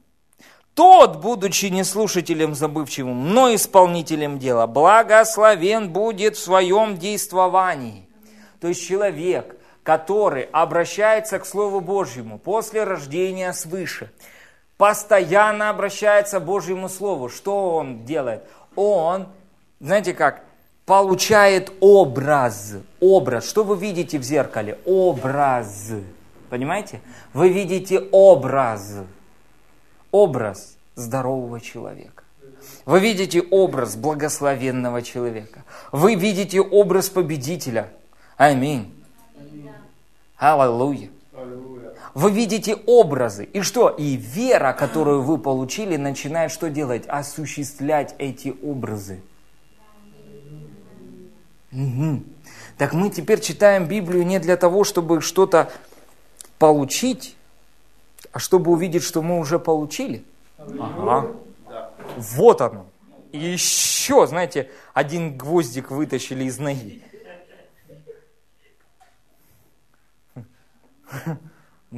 Тот, будучи не слушателем забывчивым, но исполнителем дела, благословен будет в своем действовании. То есть человек, который обращается к Слову Божьему после рождения свыше – постоянно обращается к Божьему Слову. Что он делает? Он, знаете как, получает образ. Образ. Что вы видите в зеркале? Образ. Понимаете? Вы видите образ. Образ здорового человека. Вы видите образ благословенного человека. Вы видите образ победителя. Аминь. Аллилуйя. Вы видите образы. И что? И вера, которую вы получили, начинает что делать? Осуществлять эти образы. Угу. Так мы теперь читаем Библию не для того, чтобы что-то получить, а чтобы увидеть, что мы уже получили. Ага. Вот оно. И еще, знаете, один гвоздик вытащили из ноги.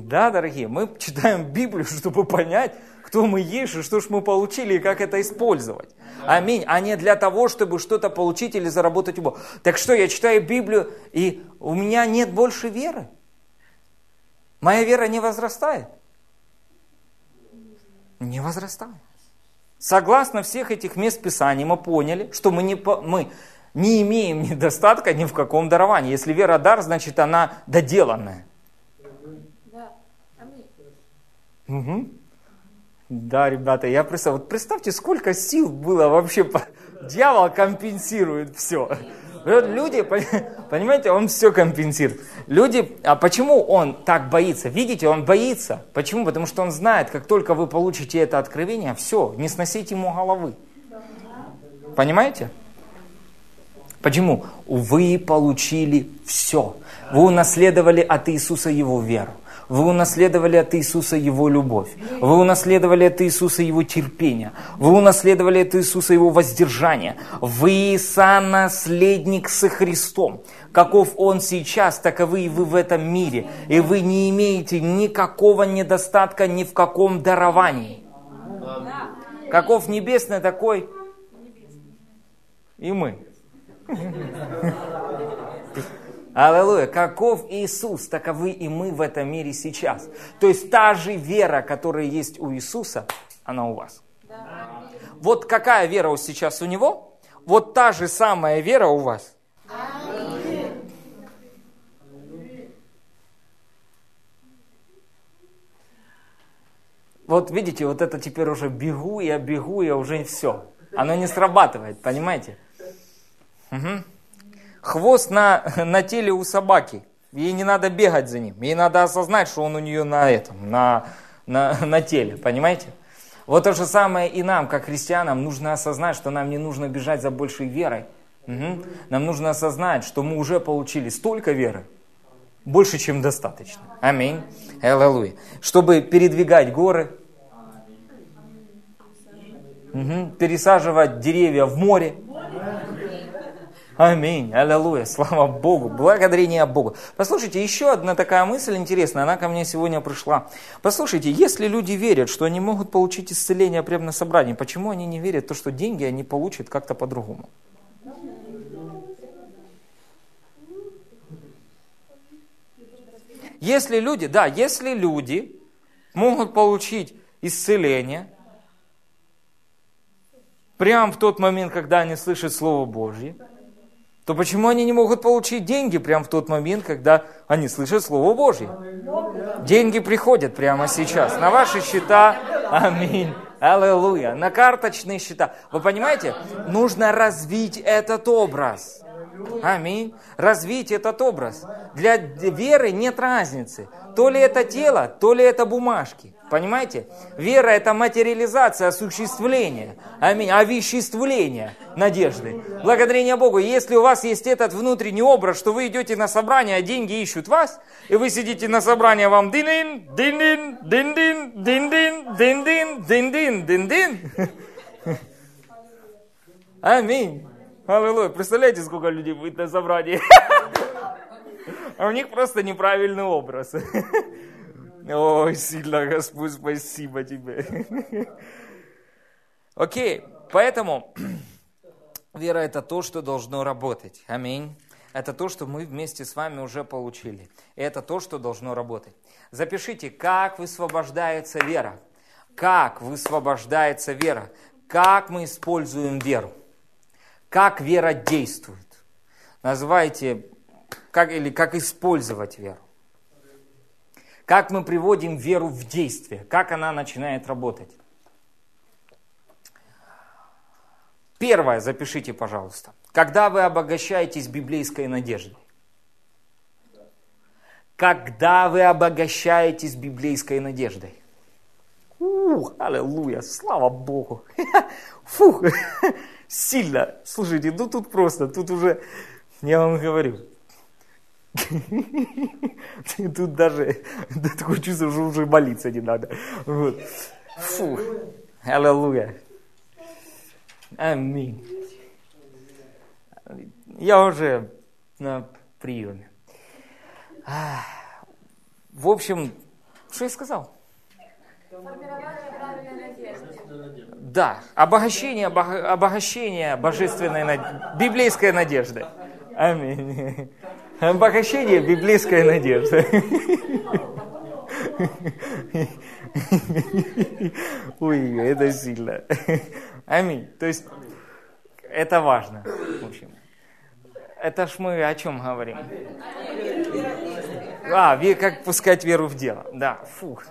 Да, дорогие, мы читаем Библию, чтобы понять, кто мы есть, и что ж мы получили, и как это использовать. Аминь. А не для того, чтобы что-то получить или заработать у Бога. Так что, я читаю Библию, и у меня нет больше веры. Моя вера не возрастает. Не возрастает. Согласно всех этих мест Писаний мы поняли, что мы не, мы не имеем недостатка ни в каком даровании. Если вера дар, значит она доделанная. Да. Аминь. Угу. Да, ребята, я представляю, вот представьте, сколько сил было вообще, дьявол компенсирует все. Люди, понимаете, он все компенсирует. Люди, а почему он так боится? Видите, он боится. Почему? Потому что он знает, как только вы получите это откровение, все, не сносите ему головы. Понимаете? Почему? Вы получили все. Вы унаследовали от Иисуса Его веру. Вы унаследовали от Иисуса Его любовь. Вы унаследовали от Иисуса Его терпение. Вы унаследовали от Иисуса Его воздержание. Вы сонаследник со Христом. Каков Он сейчас, таковы и вы в этом мире. И вы не имеете никакого недостатка ни в каком даровании. Каков небесный, такой и мы. Аллилуйя. Каков Иисус, таковы и мы в этом мире сейчас. То есть та же вера, которая есть у Иисуса, она у вас. Вот какая вера сейчас у Него, вот та же самая вера у вас. Вот видите, вот это теперь уже бегу, я бегу, я уже все. Оно не срабатывает, понимаете? Угу. Хвост на, на теле у собаки. Ей не надо бегать за ним. Ей надо осознать, что он у нее на этом, на, на, на теле. Понимаете? Вот то же самое и нам, как христианам, нужно осознать, что нам не нужно бежать за большей верой. Угу. Нам нужно осознать, что мы уже получили столько веры, больше, чем достаточно. Аминь. Аллилуйя. Чтобы передвигать горы, угу. пересаживать деревья в море, Аминь, аллилуйя, слава Богу, благодарение Богу. Послушайте, еще одна такая мысль интересная, она ко мне сегодня пришла. Послушайте, если люди верят, что они могут получить исцеление прямо на собрании, почему они не верят в то, что деньги они получат как-то по-другому? Если люди, да, если люди могут получить исцеление прямо в тот момент, когда они слышат Слово Божье, то почему они не могут получить деньги прямо в тот момент, когда они слышат Слово Божье? Деньги приходят прямо сейчас на ваши счета. Аминь. Аллилуйя. На карточные счета. Вы понимаете? Нужно развить этот образ. Аминь. Развить этот образ. Для веры нет разницы. То ли это тело, то ли это бумажки. Понимаете? Вера – это материализация, осуществление, аминь, овеществление надежды. Благодарение Богу. Если у вас есть этот внутренний образ, что вы идете на собрание, а деньги ищут вас, и вы сидите на собрании, вам дин-дин, дин-дин, дин-дин, дин-дин, дин-дин, дин-дин, дин-дин. Аминь. Аллилуйя. Представляете, сколько людей будет на собрании? А у них просто неправильный образ. Ой, сильно, Господь, спасибо тебе. Окей, поэтому вера это то, что должно работать. Аминь. Это то, что мы вместе с вами уже получили. И это то, что должно работать. Запишите, как высвобождается вера. Как высвобождается вера. Как мы используем веру. Как вера действует. Называйте, как, или как использовать веру. Как мы приводим веру в действие, как она начинает работать. Первое, запишите, пожалуйста. Когда вы обогащаетесь библейской надеждой. Когда вы обогащаетесь библейской надеждой. Ух, аллилуйя, слава Богу. Фух, сильно. Слушайте, ну тут просто, тут уже, я вам говорю, Тут даже такое чувство, что уже молиться не надо. Вот. Фу. Аллилуйя. Аминь. Я уже на приеме. В общем, что я сказал? Да, обогащение, обог- обогащение божественной, библейской надежды. Аминь. Обогащение библейской надежды. Ой, это сильно. Аминь. То есть, это важно. В общем, это ж мы о чем говорим? А, как пускать веру в дело. Да, фух.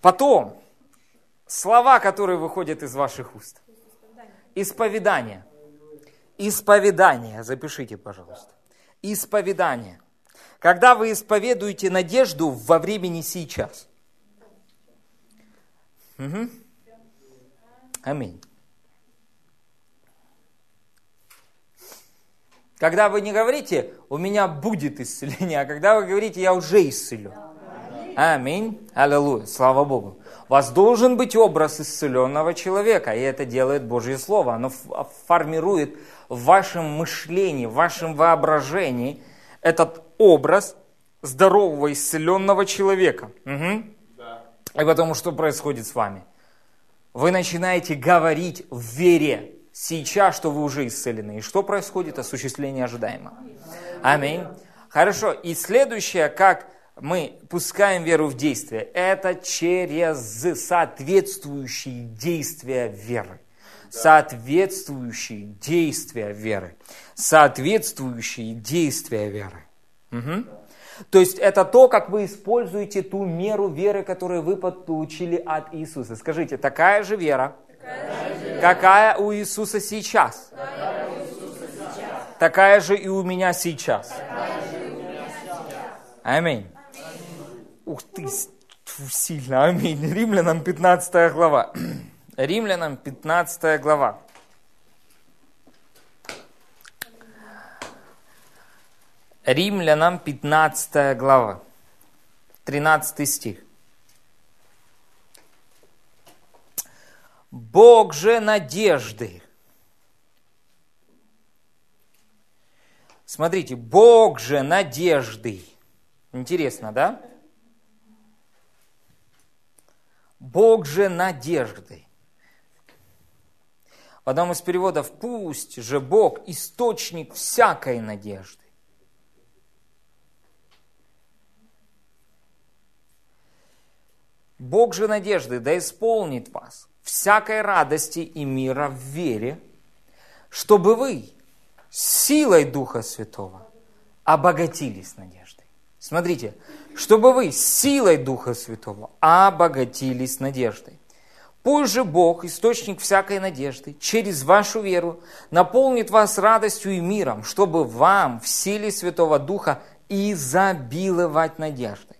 Потом, слова, которые выходят из ваших уст. Исповедание. Исповедание, запишите, пожалуйста. Исповедание. Когда вы исповедуете надежду во времени сейчас. Мгм. Аминь. Когда вы не говорите, у меня будет исцеление, а когда вы говорите, я уже исцелен. Аминь. Аллилуйя. Слава Богу. У вас должен быть образ исцеленного человека, и это делает Божье Слово. Оно а, формирует в вашем мышлении, в вашем воображении этот образ здорового исцеленного человека. Мгм. И потому что происходит с вами? Вы начинаете говорить в вере сейчас, что вы уже исцелены. И что происходит? Осуществление ожидаемого. Аминь. Хорошо. И следующее, как мы пускаем веру в действие, это через соответствующие действия веры. Соответствующие действия веры. Соответствующие действия веры. Мгм. То есть это то, как вы используете ту меру веры, которую вы получили от Иисуса. Скажите, такая же вера, какая у Иисуса сейчас? Такая же и у меня сейчас. Аминь. Ух ты, сильно, аминь. Римлянам 15 глава. Римлянам 15 глава. Римлянам 15 глава, 13 стих. Бог же надежды. Смотрите, Бог же надежды. Интересно, да? Бог же надежды. В одном из переводов «Пусть же Бог источник всякой надежды». Бог же надежды да исполнит вас всякой радости и мира в вере, чтобы вы силой Духа Святого обогатились надеждой. Смотрите, чтобы вы силой Духа Святого обогатились надеждой. Пусть же Бог, источник всякой надежды, через вашу веру наполнит вас радостью и миром, чтобы вам в силе Святого Духа изобиловать надеждой.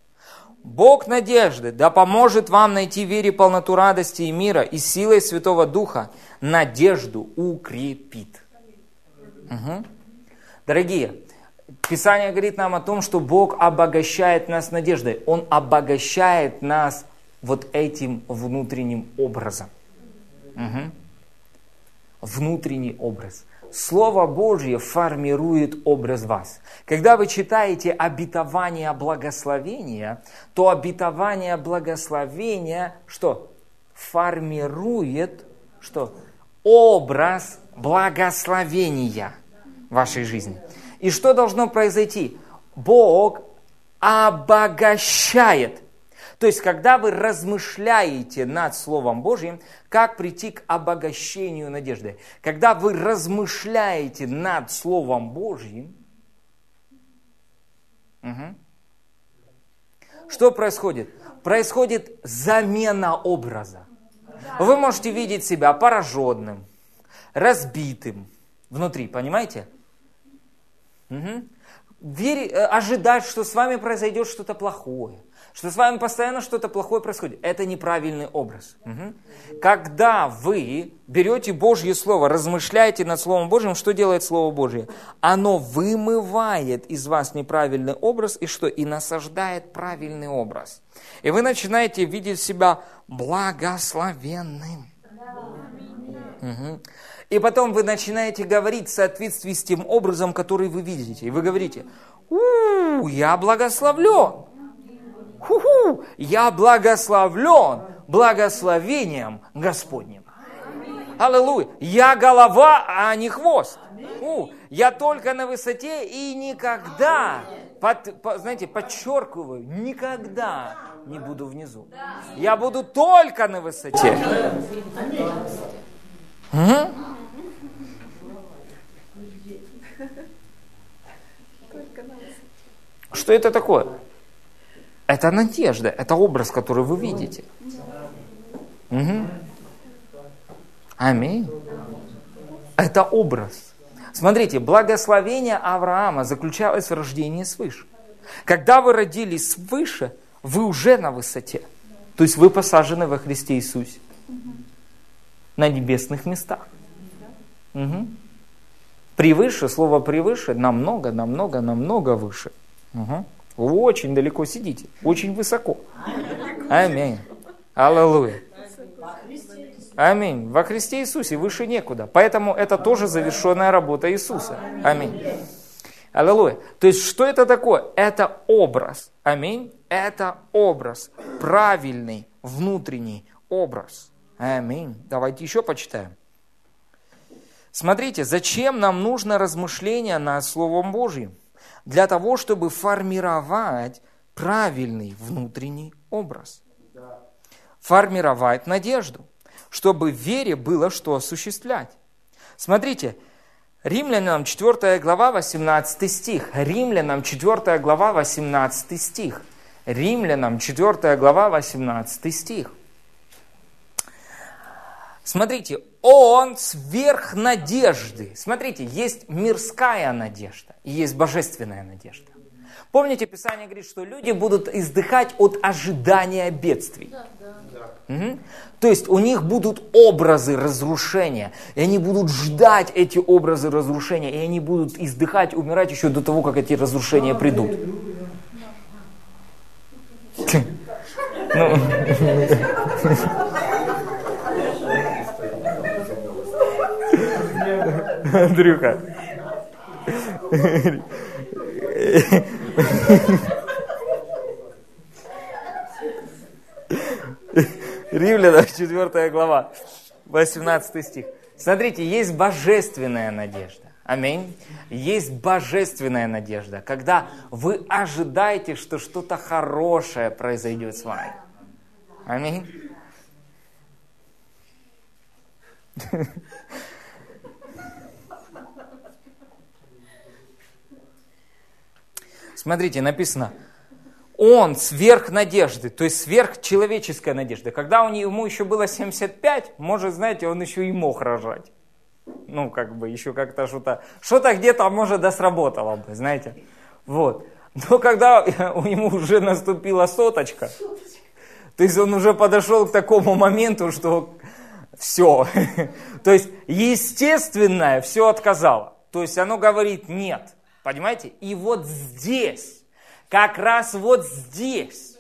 Бог надежды да поможет вам найти в вере полноту радости и мира и силой Святого Духа надежду укрепит. Мгм. Дорогие, Писание говорит нам о том, что Бог обогащает нас надеждой. Он обогащает нас вот этим внутренним образом. Мгм. Внутренний образ. Слово Божье формирует образ вас. Когда вы читаете обетование благословения, то обетование благословения что? Формирует что? Образ благословения в вашей жизни. И что должно произойти? Бог обогащает. То есть, когда вы размышляете над Словом Божьим, как прийти к обогащению надежды? Когда вы размышляете над Словом Божьим, мгм, что происходит? Происходит замена образа. Вы можете видеть себя пораженным, разбитым внутри, понимаете? Мгм. Верь, э, ожидать, что с вами произойдет что-то плохое, что с вами постоянно что-то плохое происходит. Это неправильный образ. Мгм. Когда вы берете Божье Слово, размышляете над Словом Божьим, что делает Слово Божье? Оно вымывает из вас неправильный образ и что? И насаждает правильный образ. И вы начинаете видеть себя благословенным. Мгм. И потом вы начинаете говорить в соответствии с тем образом, который вы видите. И вы говорите, у я благословлен. Ху-ху, я благословлен благословением Господним. Аллилуйя. Я голова, а не хвост. У, я только на высоте и никогда, под- по- знаете, подчеркиваю, никогда не буду внизу. Я буду только на высоте. Что это такое? Это надежда, это образ, который вы видите. Мгм. Аминь. Это образ. Смотрите, благословение Авраама заключалось в рождении свыше. Когда вы родились свыше, вы уже на высоте. То есть вы посажены во Христе Иисусе. На небесных местах. Мгм. Превыше, слово превыше, намного, намного, намного выше. Мгм. Вы очень далеко сидите, очень высоко. Аминь. Аллилуйя. Аминь. Во Христе Иисусе выше некуда. Поэтому это тоже завершенная работа Иисуса. Аминь. Аллилуйя. То есть, что это такое? Это образ. Аминь. Это образ. Правильный внутренний образ. Аминь. Давайте еще почитаем. Смотрите, зачем нам нужно размышление над Словом Божьим? Для того, чтобы формировать правильный внутренний образ. Формировать надежду, чтобы в вере было что осуществлять. Смотрите, Римлянам 4 глава 18 стих. Римлянам 4 глава 18 стих. Римлянам 4 глава 18 стих. Смотрите, он сверх надежды. Смотрите, есть мирская надежда и есть божественная надежда. Помните, Писание говорит, что люди будут издыхать от ожидания бедствий. Мгм. То есть у них будут образы разрушения, и они будут ждать эти образы разрушения, и они будут издыхать, умирать еще до того, как эти разрушения придут. Ну. Андрюха. Римлянам 4 глава, 18 стих. Смотрите, есть божественная надежда. Аминь. Есть божественная надежда, когда вы ожидаете, что что-то хорошее произойдет с вами. Аминь. Смотрите, написано, он сверх надежды, то есть сверхчеловеческая надежда. Когда него, ему еще было 75, может, знаете, он еще и мог рожать. Ну, как бы еще как-то что-то, что-то где-то, может, да сработало бы, знаете. Вот. Но когда у него уже наступила соточка, то есть он уже подошел к такому моменту, что все. То есть естественное все отказало. То есть оно говорит нет. Понимаете? И вот здесь, как раз вот здесь,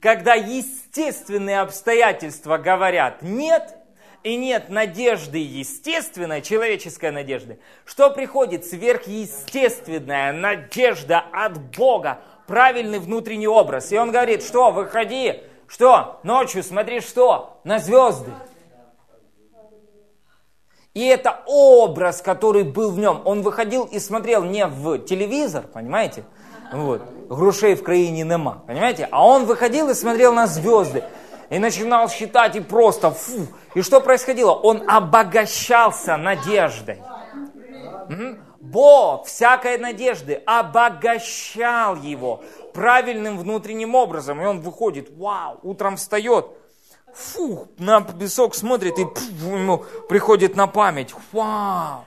когда естественные обстоятельства говорят нет, и нет надежды естественной, человеческой надежды, что приходит сверхъестественная надежда от Бога, правильный внутренний образ. И он говорит, что, выходи, что, ночью смотри, что, на звезды. И это образ, который был в нем. Он выходил и смотрел не в телевизор, понимаете? Вот. Грушей в краине нема, понимаете? А он выходил и смотрел на звезды. И начинал считать и просто фу. И что происходило? Он обогащался надеждой. Бог всякой надежды обогащал его правильным внутренним образом. И он выходит, вау, утром встает, фу, на песок смотрит и пф, ему приходит на память. Вау,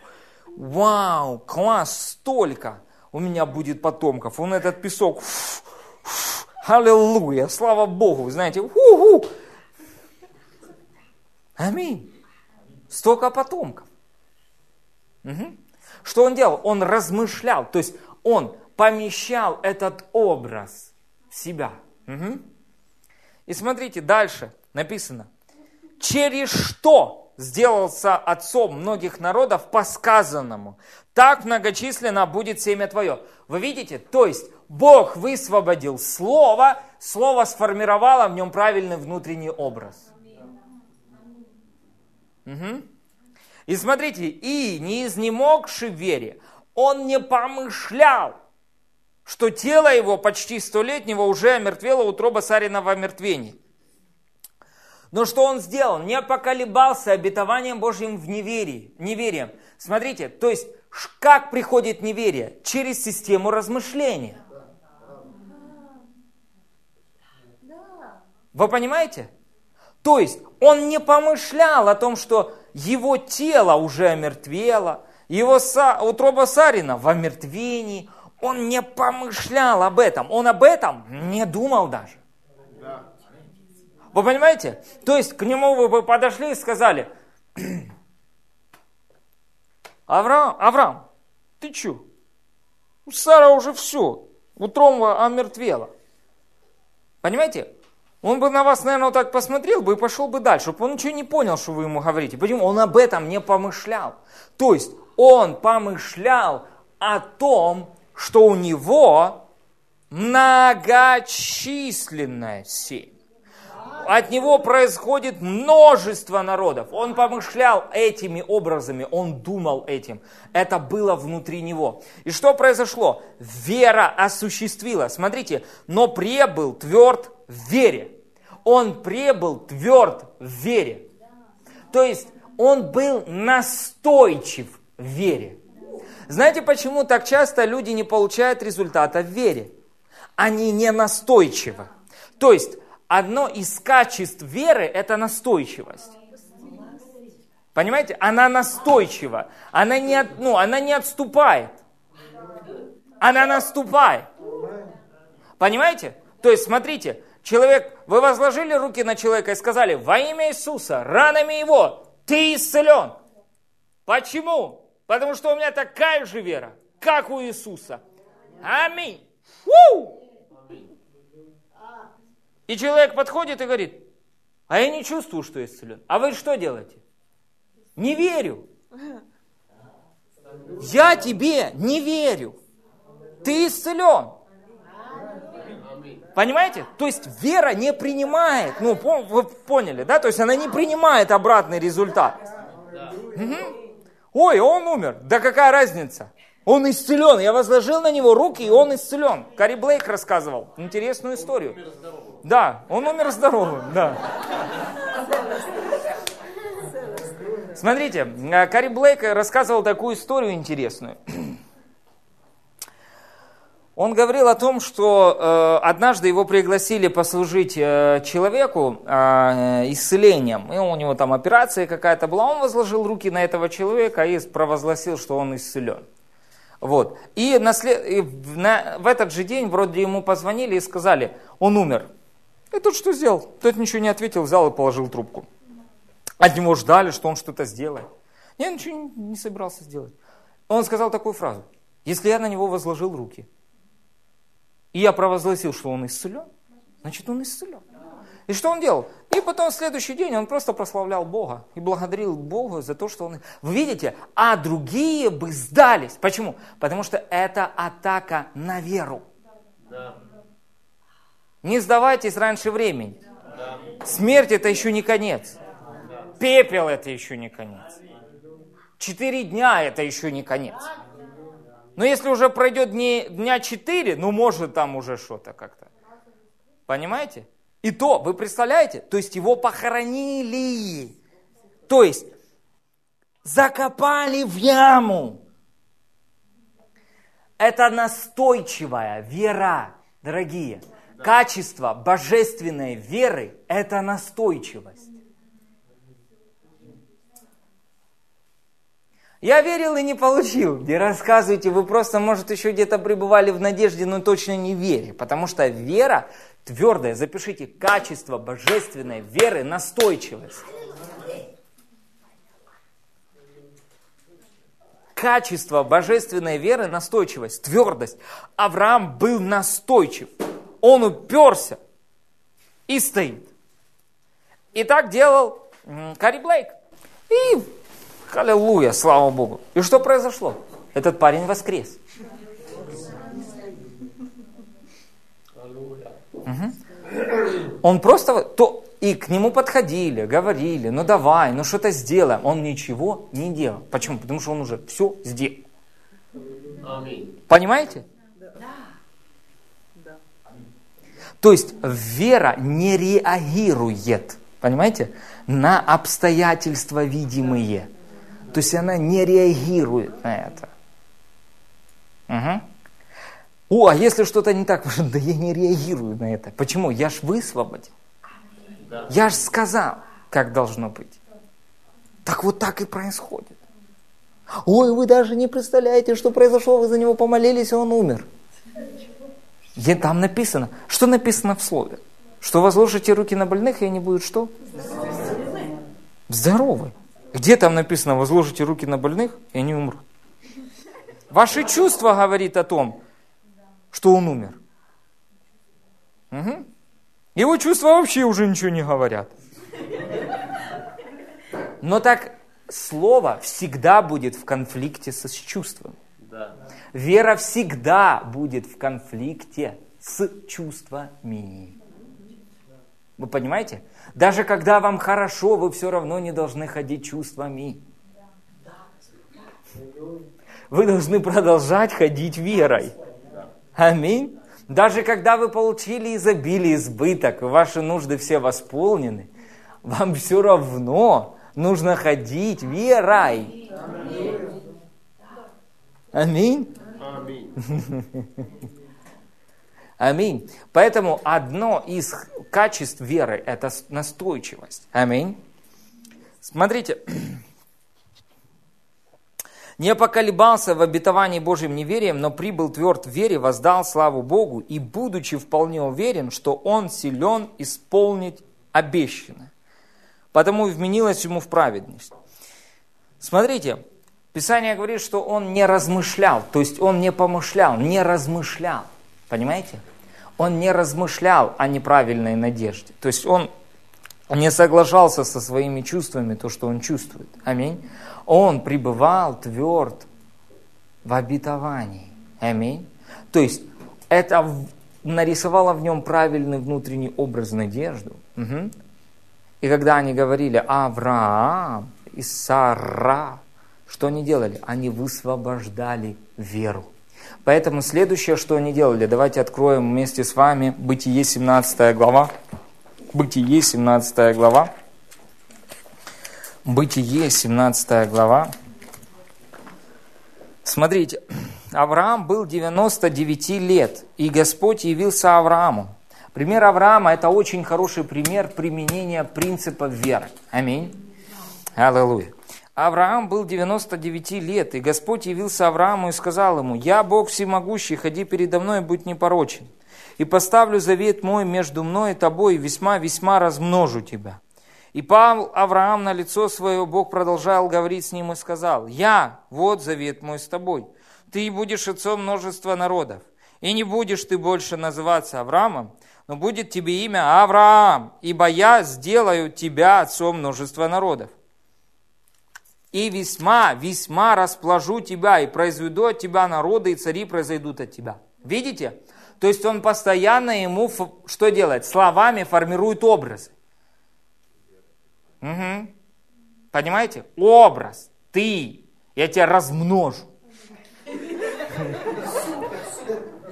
вау, класс, столько у меня будет потомков. Он этот песок, аллилуйя, слава Богу, знаете, ху-ху. Аминь. Столько потомков. Мгм. Что он делал? Он размышлял, то есть он помещал этот образ в себя. Мгм. И смотрите, дальше написано, через что сделался отцом многих народов по сказанному. Так многочисленно будет семя твое. Вы видите? То есть Бог высвободил слово, слово сформировало в нем правильный внутренний образ. Угу. И смотрите, и не изнемогши в вере, он не помышлял, что тело его почти столетнего уже омертвело утроба Сарина в омертвении. Но что он сделал? Не поколебался обетованием Божьим в неверии, неверием. Смотрите, то есть как приходит неверие? Через систему размышления. Вы понимаете? То есть он не помышлял о том, что его тело уже омертвело, его са, утроба Сарина в омертвении. Он не помышлял об этом, он об этом не думал даже. Вы понимаете? То есть к нему вы бы подошли и сказали, Авраам, Авраам, ты чё? Сара уже все, утроба омертвела. Понимаете? Он бы на вас, наверное, вот так посмотрел бы и пошел бы дальше, чтобы он ничего не понял, что вы ему говорите. Почему? Он об этом не помышлял. То есть он помышлял о том, что у него многочисленная семь. От него происходит множество народов. Он помышлял этими образами, он думал этим. Это было внутри него. И что произошло? Вера осуществила. Смотрите, но пребыл тверд в вере. Он пребыл тверд в вере. То есть он был настойчив в вере. Знаете, почему так часто люди не получают результата в вере? Они не настойчивы. То есть одно из качеств веры – это настойчивость. Понимаете? Она настойчива. Она не, ну, она не отступает. Она наступает. Понимаете? То есть, смотрите, Человек, вы возложили руки на человека и сказали, во имя Иисуса, ранами его, ты исцелен. Почему? Потому что у меня такая же вера, как у Иисуса. Аминь. У! И человек подходит и говорит, а я не чувствую, что исцелен. А вы что делаете? Не верю. Я тебе не верю. Ты исцелен. Понимаете? То есть вера не принимает, ну, вы поняли, да? То есть она не принимает обратный результат. Угу. Ой, он умер. Да какая разница? Он исцелен. Я возложил на него руки, и он исцелен. Кари Блейк рассказывал интересную историю. Да, он умер здоровым, да. Смотрите, э, Кари Блейк рассказывал такую историю интересную. Он говорил о том, что э, однажды его пригласили послужить э, человеку э, исцелением. И у него там операция какая-то была. Он возложил руки на этого человека и провозгласил, что он исцелен. Вот. И, на след... и на... в этот же день вроде ему позвонили и сказали, он умер. И тот что сделал? Тот ничего не ответил, взял и положил трубку. От него ждали, что он что-то сделает. Я ничего не собирался сделать. Он сказал такую фразу. Если я на него возложил руки – и я провозгласил, что он исцелен, значит он исцелен. И что он делал? И потом в следующий день он просто прославлял Бога и благодарил Бога за то, что он... Вы видите? А другие бы сдались. Почему? Потому что это атака на веру. Не сдавайтесь раньше времени. Смерть это еще не конец. Пепел это еще не конец. Четыре дня это еще не конец. Но если уже пройдет дни, дня 4, ну может там уже что-то как-то. Понимаете? И то, вы представляете? То есть его похоронили. То есть закопали в яму. Это настойчивая вера, дорогие. Качество божественной веры – это настойчивость. Я верил и не получил. Не рассказывайте, вы просто, может, еще где-то пребывали в надежде, но точно не вере. Потому что вера твердая, запишите, качество божественной веры, настойчивость. Качество божественной веры, настойчивость, твердость. Авраам был настойчив. Он уперся и стоит. И так делал Кари Блейк. И аллилуйя, слава Богу. И что произошло? Этот парень воскрес. Угу. Он просто, то, и к нему подходили, говорили, ну давай, ну что-то сделаем. Он ничего не делал. Почему? Потому что он уже все сделал. Понимаете? То есть вера не реагирует, понимаете, на обстоятельства видимые. То есть она не реагирует на это. Угу. О, а если что-то не так, да я не реагирую на это. Почему? Я ж высвободил. Я ж сказал, как должно быть. Так вот так и происходит. Ой, вы даже не представляете, что произошло, вы за него помолились, и он умер. И там написано, что написано в слове? Что возложите руки на больных, и они будут что? Здоровы. Где там написано, возложите руки на больных, и они умрут? Ваши чувства говорит о том, что он умер. Угу. Его чувства вообще уже ничего не говорят. Но так слово всегда будет в конфликте со чувством. Да. Вера всегда будет в конфликте с чувствами. Вы понимаете? Даже когда вам хорошо, вы все равно не должны ходить чувствами. Вы должны продолжать ходить верой. Аминь. Даже когда вы получили изобилие, избыток, ваши нужды все восполнены, вам все равно нужно ходить верой. Аминь. Аминь. Аминь. Поэтому одно из качеств веры – это настойчивость. Аминь. Смотрите, не поколебался в обетовании Божьим неверием, но прибыл тверд в вере, воздал славу Богу и, будучи вполне уверен, что он силен исполнить обещанное. Потому вменилось ему в праведность. Смотрите, Писание говорит, что он не размышлял, то есть он не помышлял, не размышлял. Понимаете? Он не размышлял о неправильной надежде. То есть он не соглашался со своими чувствами, то, что он чувствует. Аминь. Он пребывал тверд в обетовании. Аминь. То есть это нарисовало в нем правильный внутренний образ надежду. Угу. И когда они говорили Авраам и Сара, что они делали? Они высвобождали веру. Поэтому следующее, что они делали, давайте откроем вместе с вами Бытие 17 глава. Бытие 17 глава. Бытие 17 глава. Смотрите, Авраам был 99 лет, и Господь явился Аврааму. Пример Авраама – это очень хороший пример применения принципа веры. Аминь. Аллилуйя. Авраам был 99 лет, и Господь явился Аврааму и сказал ему, «Я Бог всемогущий, ходи передо мной и будь непорочен, и поставлю завет мой между мной и тобой, и весьма-весьма размножу тебя». И пал Авраам на лицо свое, Бог продолжал говорить с ним и сказал, «Я, вот завет мой с тобой, ты будешь отцом множества народов, и не будешь ты больше называться Авраамом, но будет тебе имя Авраам, ибо я сделаю тебя отцом множества народов и весьма, весьма расположу тебя, и произведу от тебя народы, и цари произойдут от тебя. Видите? То есть он постоянно ему что делает? Словами формирует образы. Угу. Понимаете? Образ. Ты. Я тебя размножу.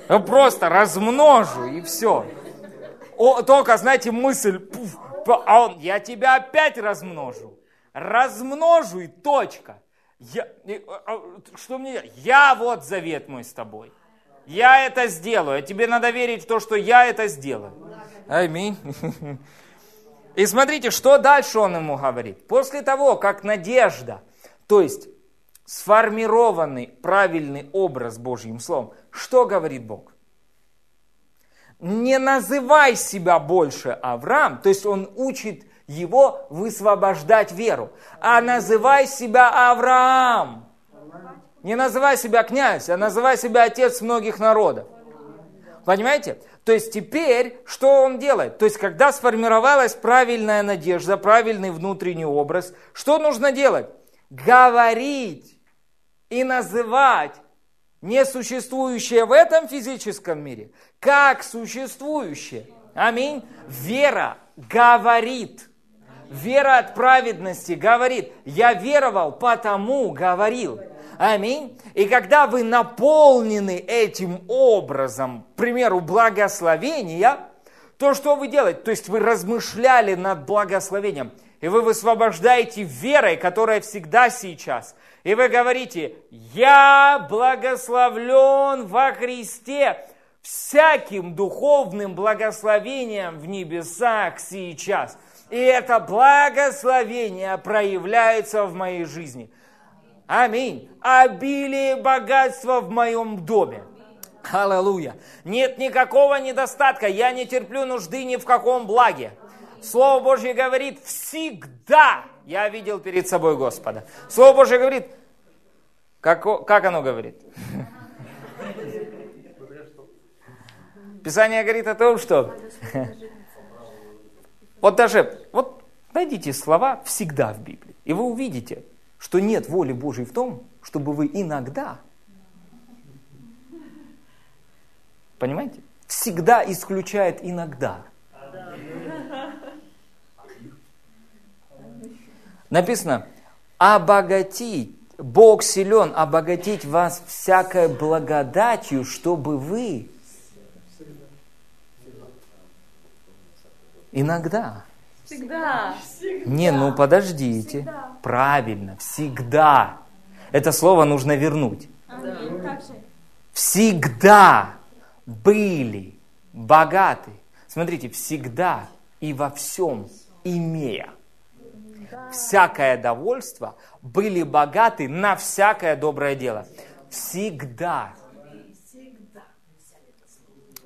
Ну, просто размножу и все. О, только, знаете, мысль, пуф, а он, я тебя опять размножу размножу и точка. Я, а, что мне? Я вот завет мой с тобой. Я это сделаю. А тебе надо верить в то, что я это сделаю. Аминь. И смотрите, что дальше он ему говорит. После того, как надежда, то есть сформированный правильный образ Божьим Словом, что говорит Бог? Не называй себя больше Авраам, то есть он учит его высвобождать веру. А называй себя Авраам. Не называй себя князь, а называй себя отец многих народов. Понимаете? То есть теперь что он делает? То есть когда сформировалась правильная надежда, правильный внутренний образ, что нужно делать? Говорить и называть несуществующее в этом физическом мире как существующее. Аминь. Вера говорит. Вера от праведности говорит. Я веровал, потому говорил. Аминь. И когда вы наполнены этим образом, к примеру, благословения, то что вы делаете? То есть вы размышляли над благословением, и вы высвобождаете верой, которая всегда сейчас. И вы говорите, я благословлен во Христе всяким духовным благословением в небесах сейчас. И это благословение проявляется в моей жизни. Аминь. Обилие богатства в моем доме. Аллилуйя. Нет никакого недостатка. Я не терплю нужды ни в каком благе. Слово Божье говорит всегда. Я видел перед собой Господа. Слово Божье говорит, как, как оно говорит? Писание говорит о том, что вот даже, вот найдите слова всегда в Библии, и вы увидите, что нет воли Божьей в том, чтобы вы иногда, понимаете, всегда исключает иногда. Написано, обогатить, Бог силен обогатить вас всякой благодатью, чтобы вы иногда Всегда. не, ну подождите. Правильно, всегда. Это слово нужно вернуть. Же? Всегда были богаты. Смотрите, всегда и во всем имея. Всякое довольство были богаты на всякое доброе дело. Всегда.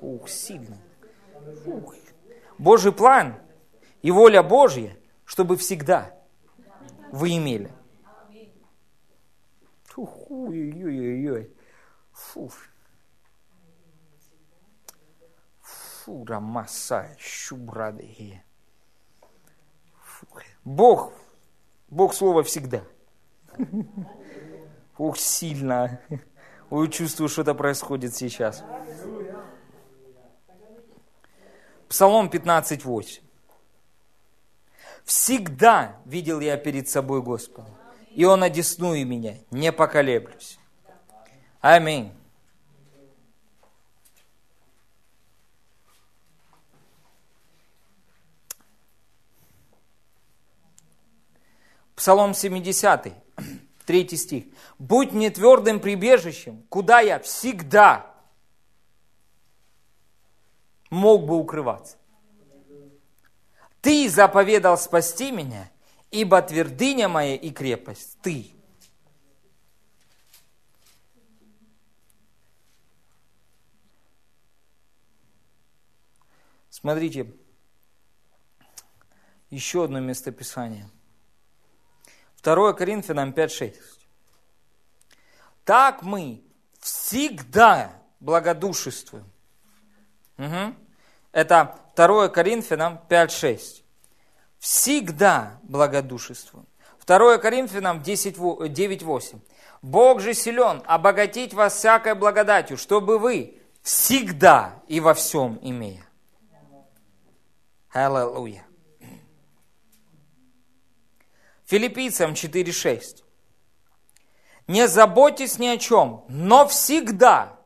Ух, сильно. Ух. Божий план и воля Божья, чтобы всегда вы имели. Фу. Фу, рамаса, щубрады. Фух. Бог, Бог Слово всегда. Ух, сильно. Ой, чувствую, что-то происходит сейчас. Псалом 15.8. Всегда видел я перед собой Господа, и Он одесную меня, не поколеблюсь. Аминь. Псалом 70, 3 стих. «Будь мне твердым прибежищем, куда я всегда мог бы укрываться. Ты заповедал спасти меня, ибо твердыня моя и крепость – Ты. Смотрите, еще одно местописание. 2 Коринфянам 5.6. Так мы всегда благодушествуем. Угу. Это 2 Коринфянам 5.6. Всегда благодушествуем. 2 Коринфянам 9.8. Бог же силен обогатить вас всякой благодатью, чтобы вы всегда и во всем имея. Аллилуйя. Филиппийцам 4.6. Не заботьтесь ни о чем, но всегда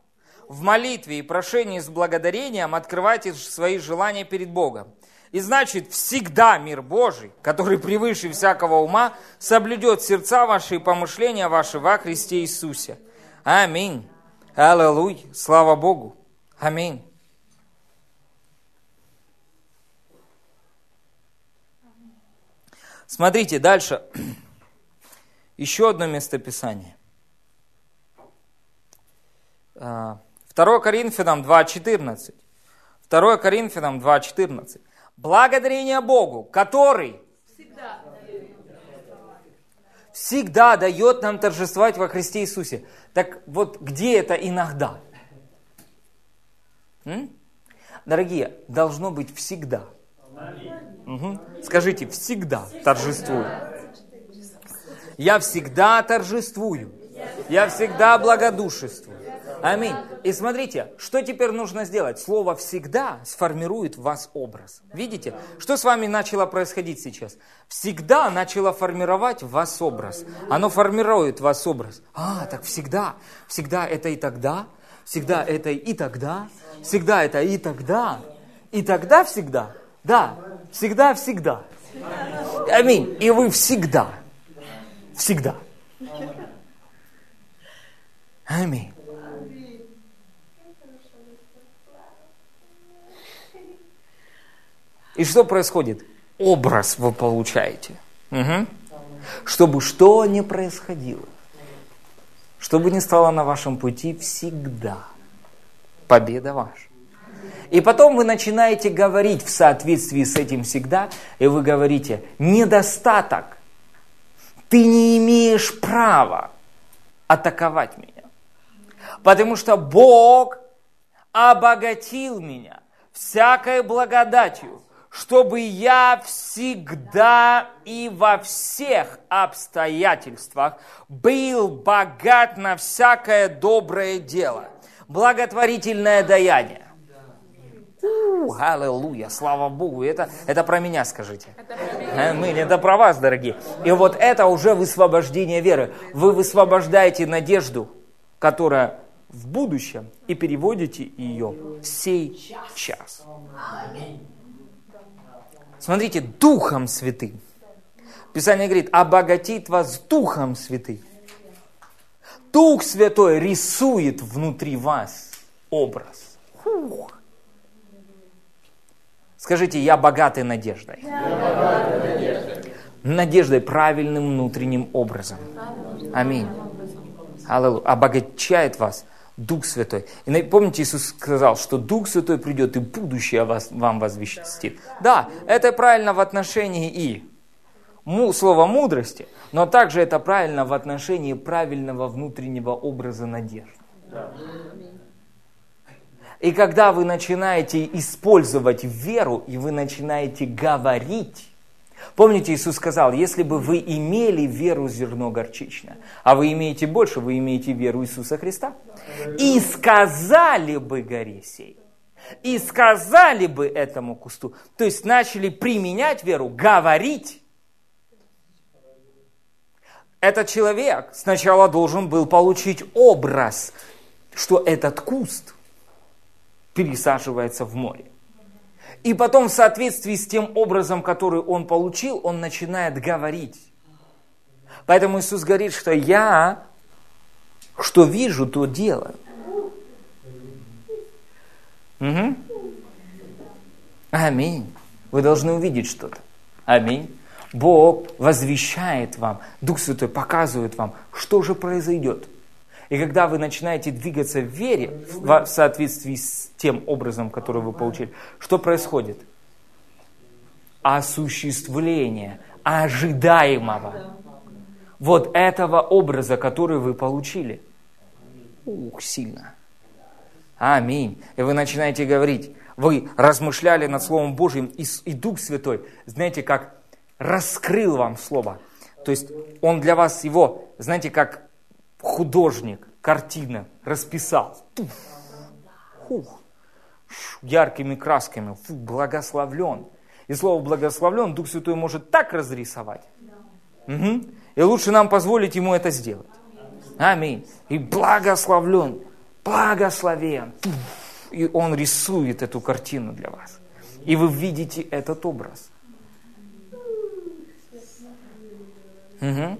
в молитве и прошении с благодарением открывайте свои желания перед Богом. И значит, всегда мир Божий, который превыше всякого ума, соблюдет сердца ваши и помышления ваши во Христе Иисусе. Аминь. Аллилуйя. Слава Богу. Аминь. Смотрите дальше. Еще одно местописание. 2 Коринфянам 2.14. 2 Коринфянам 2.14. Благодарение Богу, который Всегда. дает нам торжествовать во Христе Иисусе. Так вот, где это иногда? М? Дорогие, должно быть всегда. Мгм. Скажите, всегда торжествую. Я всегда торжествую. Я всегда благодушествую. Аминь. И смотрите, что теперь нужно сделать? Слово «всегда» сформирует в вас образ. Видите, что с вами начало происходить сейчас? Всегда начало формировать в вас образ. Оно формирует в вас образ. А, так всегда. Всегда это и тогда. Всегда это и тогда. Всегда это и тогда. И тогда всегда. Да, всегда, всегда. Аминь. И вы всегда. Всегда. Аминь. И что происходит? Образ вы получаете. Мгм. Чтобы что ни происходило, чтобы не стало на вашем пути всегда, победа ваша. И потом вы начинаете говорить в соответствии с этим всегда, и вы говорите, недостаток, ты не имеешь права атаковать меня. Потому что Бог обогатил меня всякой благодатью, чтобы я всегда и во всех обстоятельствах был богат на всякое доброе дело, благотворительное даяние. У, Аллилуйя, слава Богу, это, это про меня скажите. Аминь, это про вас, дорогие. И вот это уже высвобождение веры. Вы высвобождаете надежду, которая в будущем, и переводите ее в сей час. Смотрите, Духом Святым. Писание говорит, обогатит вас Духом Святым. Дух Святой рисует внутри вас образ. Фух. Скажите, я богатый надеждой. Надеждой правильным внутренним образом. Аминь. Аллилуйя. Обогащает вас Дух Святой. И помните, Иисус сказал, что Дух Святой придет и будущее вас, вам возвестит. Да, это правильно в отношении и слова мудрости, но также это правильно в отношении правильного внутреннего образа надежды. И когда вы начинаете использовать веру, и вы начинаете говорить, помните, Иисус сказал, если бы вы имели веру зерно горчичное, а вы имеете больше, вы имеете веру Иисуса Христа, и сказали бы горе сей, и сказали бы этому кусту, то есть начали применять веру, говорить, этот человек сначала должен был получить образ, что этот куст пересаживается в море. И потом в соответствии с тем образом, который он получил, он начинает говорить. Поэтому Иисус говорит, что я, что вижу, то делаю. Мгм. Аминь. Вы должны увидеть что-то. Аминь. Бог возвещает вам, Дух Святой показывает вам, что же произойдет. И когда вы начинаете двигаться в вере, в соответствии с тем образом, который вы получили, что происходит? Осуществление ожидаемого. Вот этого образа, который вы получили. Ух, сильно. Аминь. И вы начинаете говорить, вы размышляли над Словом Божьим, и Дух Святой, знаете, как раскрыл вам Слово. То есть Он для вас его, знаете, как художник, картина расписал. Туф. Фух. Ш- Яркими красками. Фу, благословлен. И слово благословлен Дух Святой может так разрисовать. Мгм. И лучше нам позволить Ему это сделать. Аминь. И благословлен, благословен. Туф. И Он рисует эту картину для вас. И вы видите этот образ. Мгм.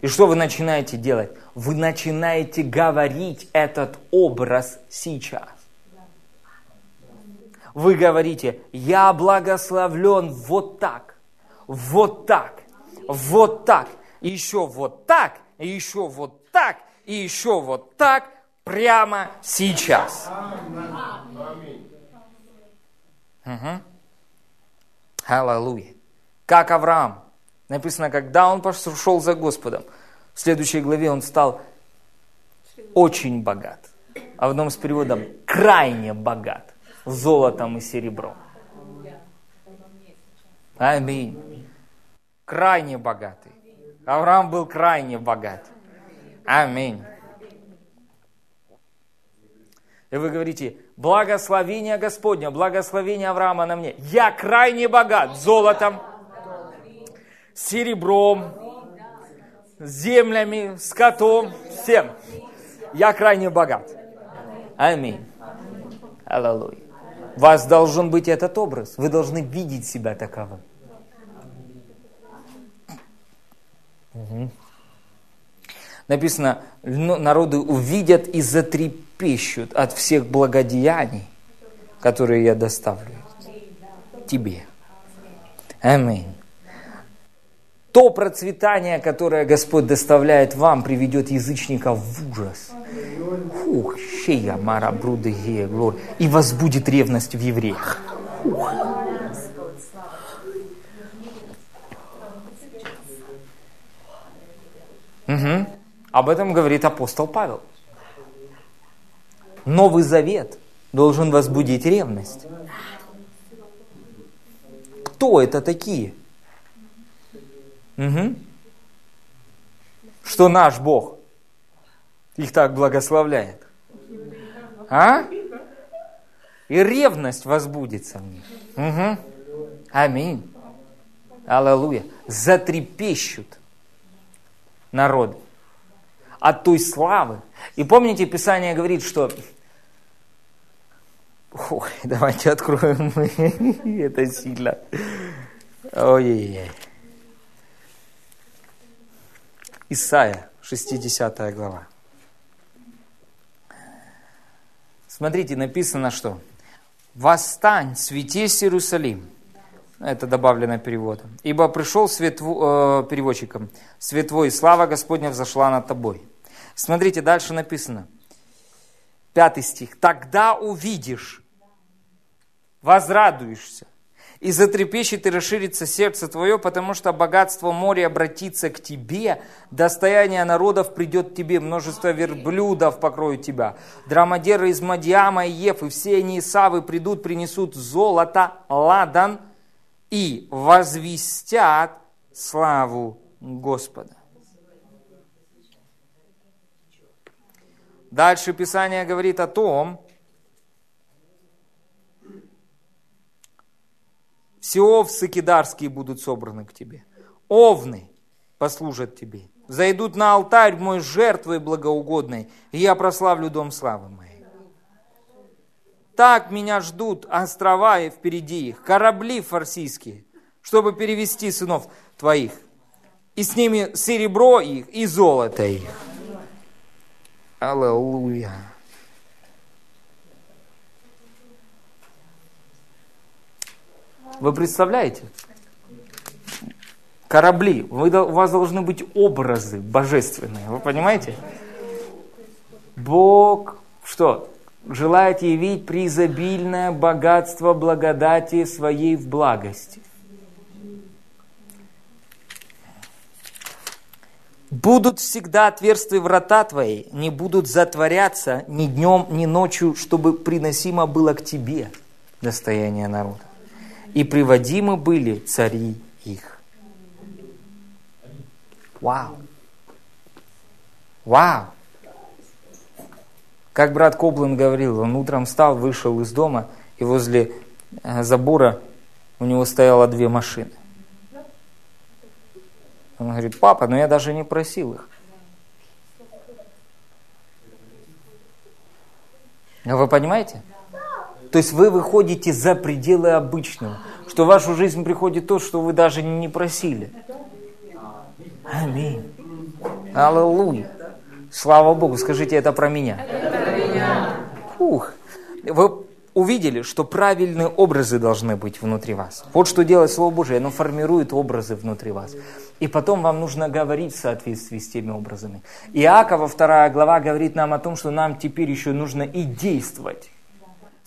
И что вы начинаете делать? Вы начинаете говорить этот образ сейчас. Вы говорите, я благословлен вот так, вот так, вот так, еще вот так, еще вот так, и еще вот так, прямо сейчас. Мгм. Аллилуйя. Как Авраам. Написано, когда он пошел за Господом, в следующей главе он стал очень богат. А в одном с переводом крайне богат. золотом и серебром. Аминь. Крайне богатый. Авраам был крайне богат. Аминь. И вы говорите, благословение Господня, благословение Авраама на мне. Я крайне богат золотом, серебром, землями, скотом, всем. Я крайне богат. Аминь. Аллилуйя. Вас должен быть этот образ. Вы должны видеть себя таковым. Угу. Написано, народы увидят и затрепещут от всех благодеяний, которые я доставлю тебе. Аминь. То процветание, которое Господь доставляет вам, приведет язычников в ужас. Фух, шея мара бруды глор. И возбудит ревность в евреях. Фух. Угу. Об этом говорит апостол Павел. Новый Завет должен возбудить ревность. Кто это такие? Угу. Что наш Бог их так благословляет. А? И ревность возбудится в них. Угу. Аминь. Аллилуйя. Затрепещут народы от той славы. И помните, Писание говорит, что... Ой, давайте откроем. Это сильно. Ой-ой-ой. Исайя, 60 глава. Смотрите, написано что? «Восстань, светись, Иерусалим». Это добавлено переводом. «Ибо пришел свет, э, переводчиком, свет твой, и слава Господня взошла над тобой». Смотрите, дальше написано. Пятый стих. «Тогда увидишь, возрадуешься, и затрепещет и расширится сердце твое, потому что богатство моря обратится к тебе, достояние народов придет тебе, множество верблюдов покроют тебя. Драмадеры из Мадиама и Ев, и все они Исавы придут, принесут золото, ладан и возвестят славу Господа. Дальше Писание говорит о том, Все овцы кидарские будут собраны к тебе. Овны послужат тебе. Зайдут на алтарь мой жертвой благоугодной, и я прославлю дом славы моей. Так меня ждут острова и впереди их, корабли фарсийские, чтобы перевести сынов твоих. И с ними серебро их и золото их. Аллилуйя. Вы представляете? Корабли. Вы, у вас должны быть образы божественные. Вы понимаете? Бог что? Желает явить преизобильное богатство благодати своей в благости. Будут всегда отверстия врата твои, не будут затворяться ни днем, ни ночью, чтобы приносимо было к тебе достояние народа и приводимы были цари их. Вау! Вау! Как брат Коблин говорил, он утром встал, вышел из дома, и возле э, забора у него стояло две машины. Он говорит, папа, но я даже не просил их. Вы понимаете? То есть вы выходите за пределы обычного, что в вашу жизнь приходит то, что вы даже не просили. Аминь. Аллилуйя. Слава Богу, скажите это про меня. Ух. Вы увидели, что правильные образы должны быть внутри вас. Вот что делает Слово Божие, оно формирует образы внутри вас. И потом вам нужно говорить в соответствии с теми образами. Иакова, вторая глава, говорит нам о том, что нам теперь еще нужно и действовать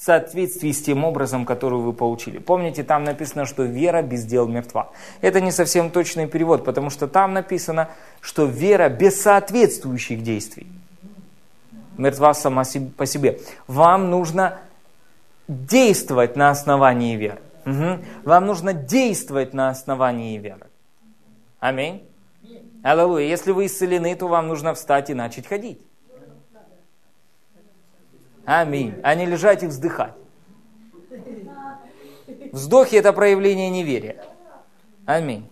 соответствии с тем образом, который вы получили. Помните, там написано, что вера без дел мертва. Это не совсем точный перевод, потому что там написано, что вера без соответствующих действий мертва сама по себе. Вам нужно действовать на основании веры. Мгм. Вам нужно действовать на основании веры. Аминь. Аллилуйя. Если вы исцелены, то вам нужно встать и начать ходить. Аминь. А не лежать и вздыхать. Вздохи – это проявление неверия. Аминь.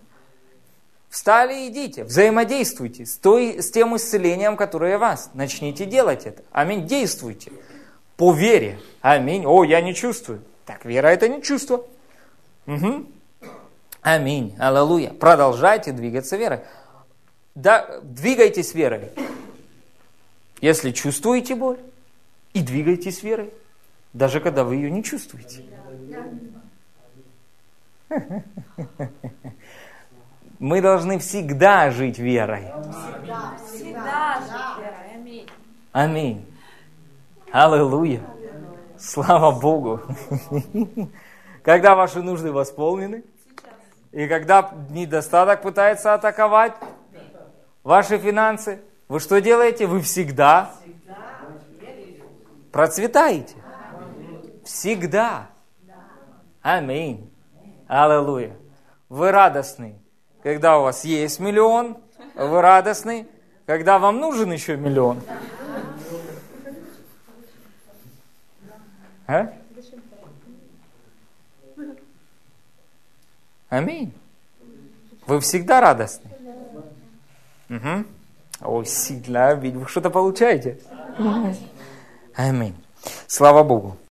Встали и идите, взаимодействуйте с, той, с тем исцелением, которое вас. Начните делать это. Аминь. Действуйте. По вере. Аминь. О, я не чувствую. Так, вера – это не чувство. Мгм. Аминь. Аллилуйя. Продолжайте двигаться верой. Да, двигайтесь верой. Если чувствуете боль, и двигайтесь верой, даже когда вы ее не чувствуете. Мы должны всегда жить верой. Всегда жить верой. Аминь. Аминь. Аллилуйя. Слава Богу. Когда ваши нужды восполнены, и когда недостаток пытается атаковать ваши финансы, вы что делаете? Вы всегда процветаете. Всегда. Аминь. Аллилуйя. Вы радостны, когда у вас есть миллион. Вы радостны, когда вам нужен еще миллион. А? Аминь. Вы всегда радостны. Угу. Ой, сильно, ведь вы что-то получаете. Аминь. Слава Богу.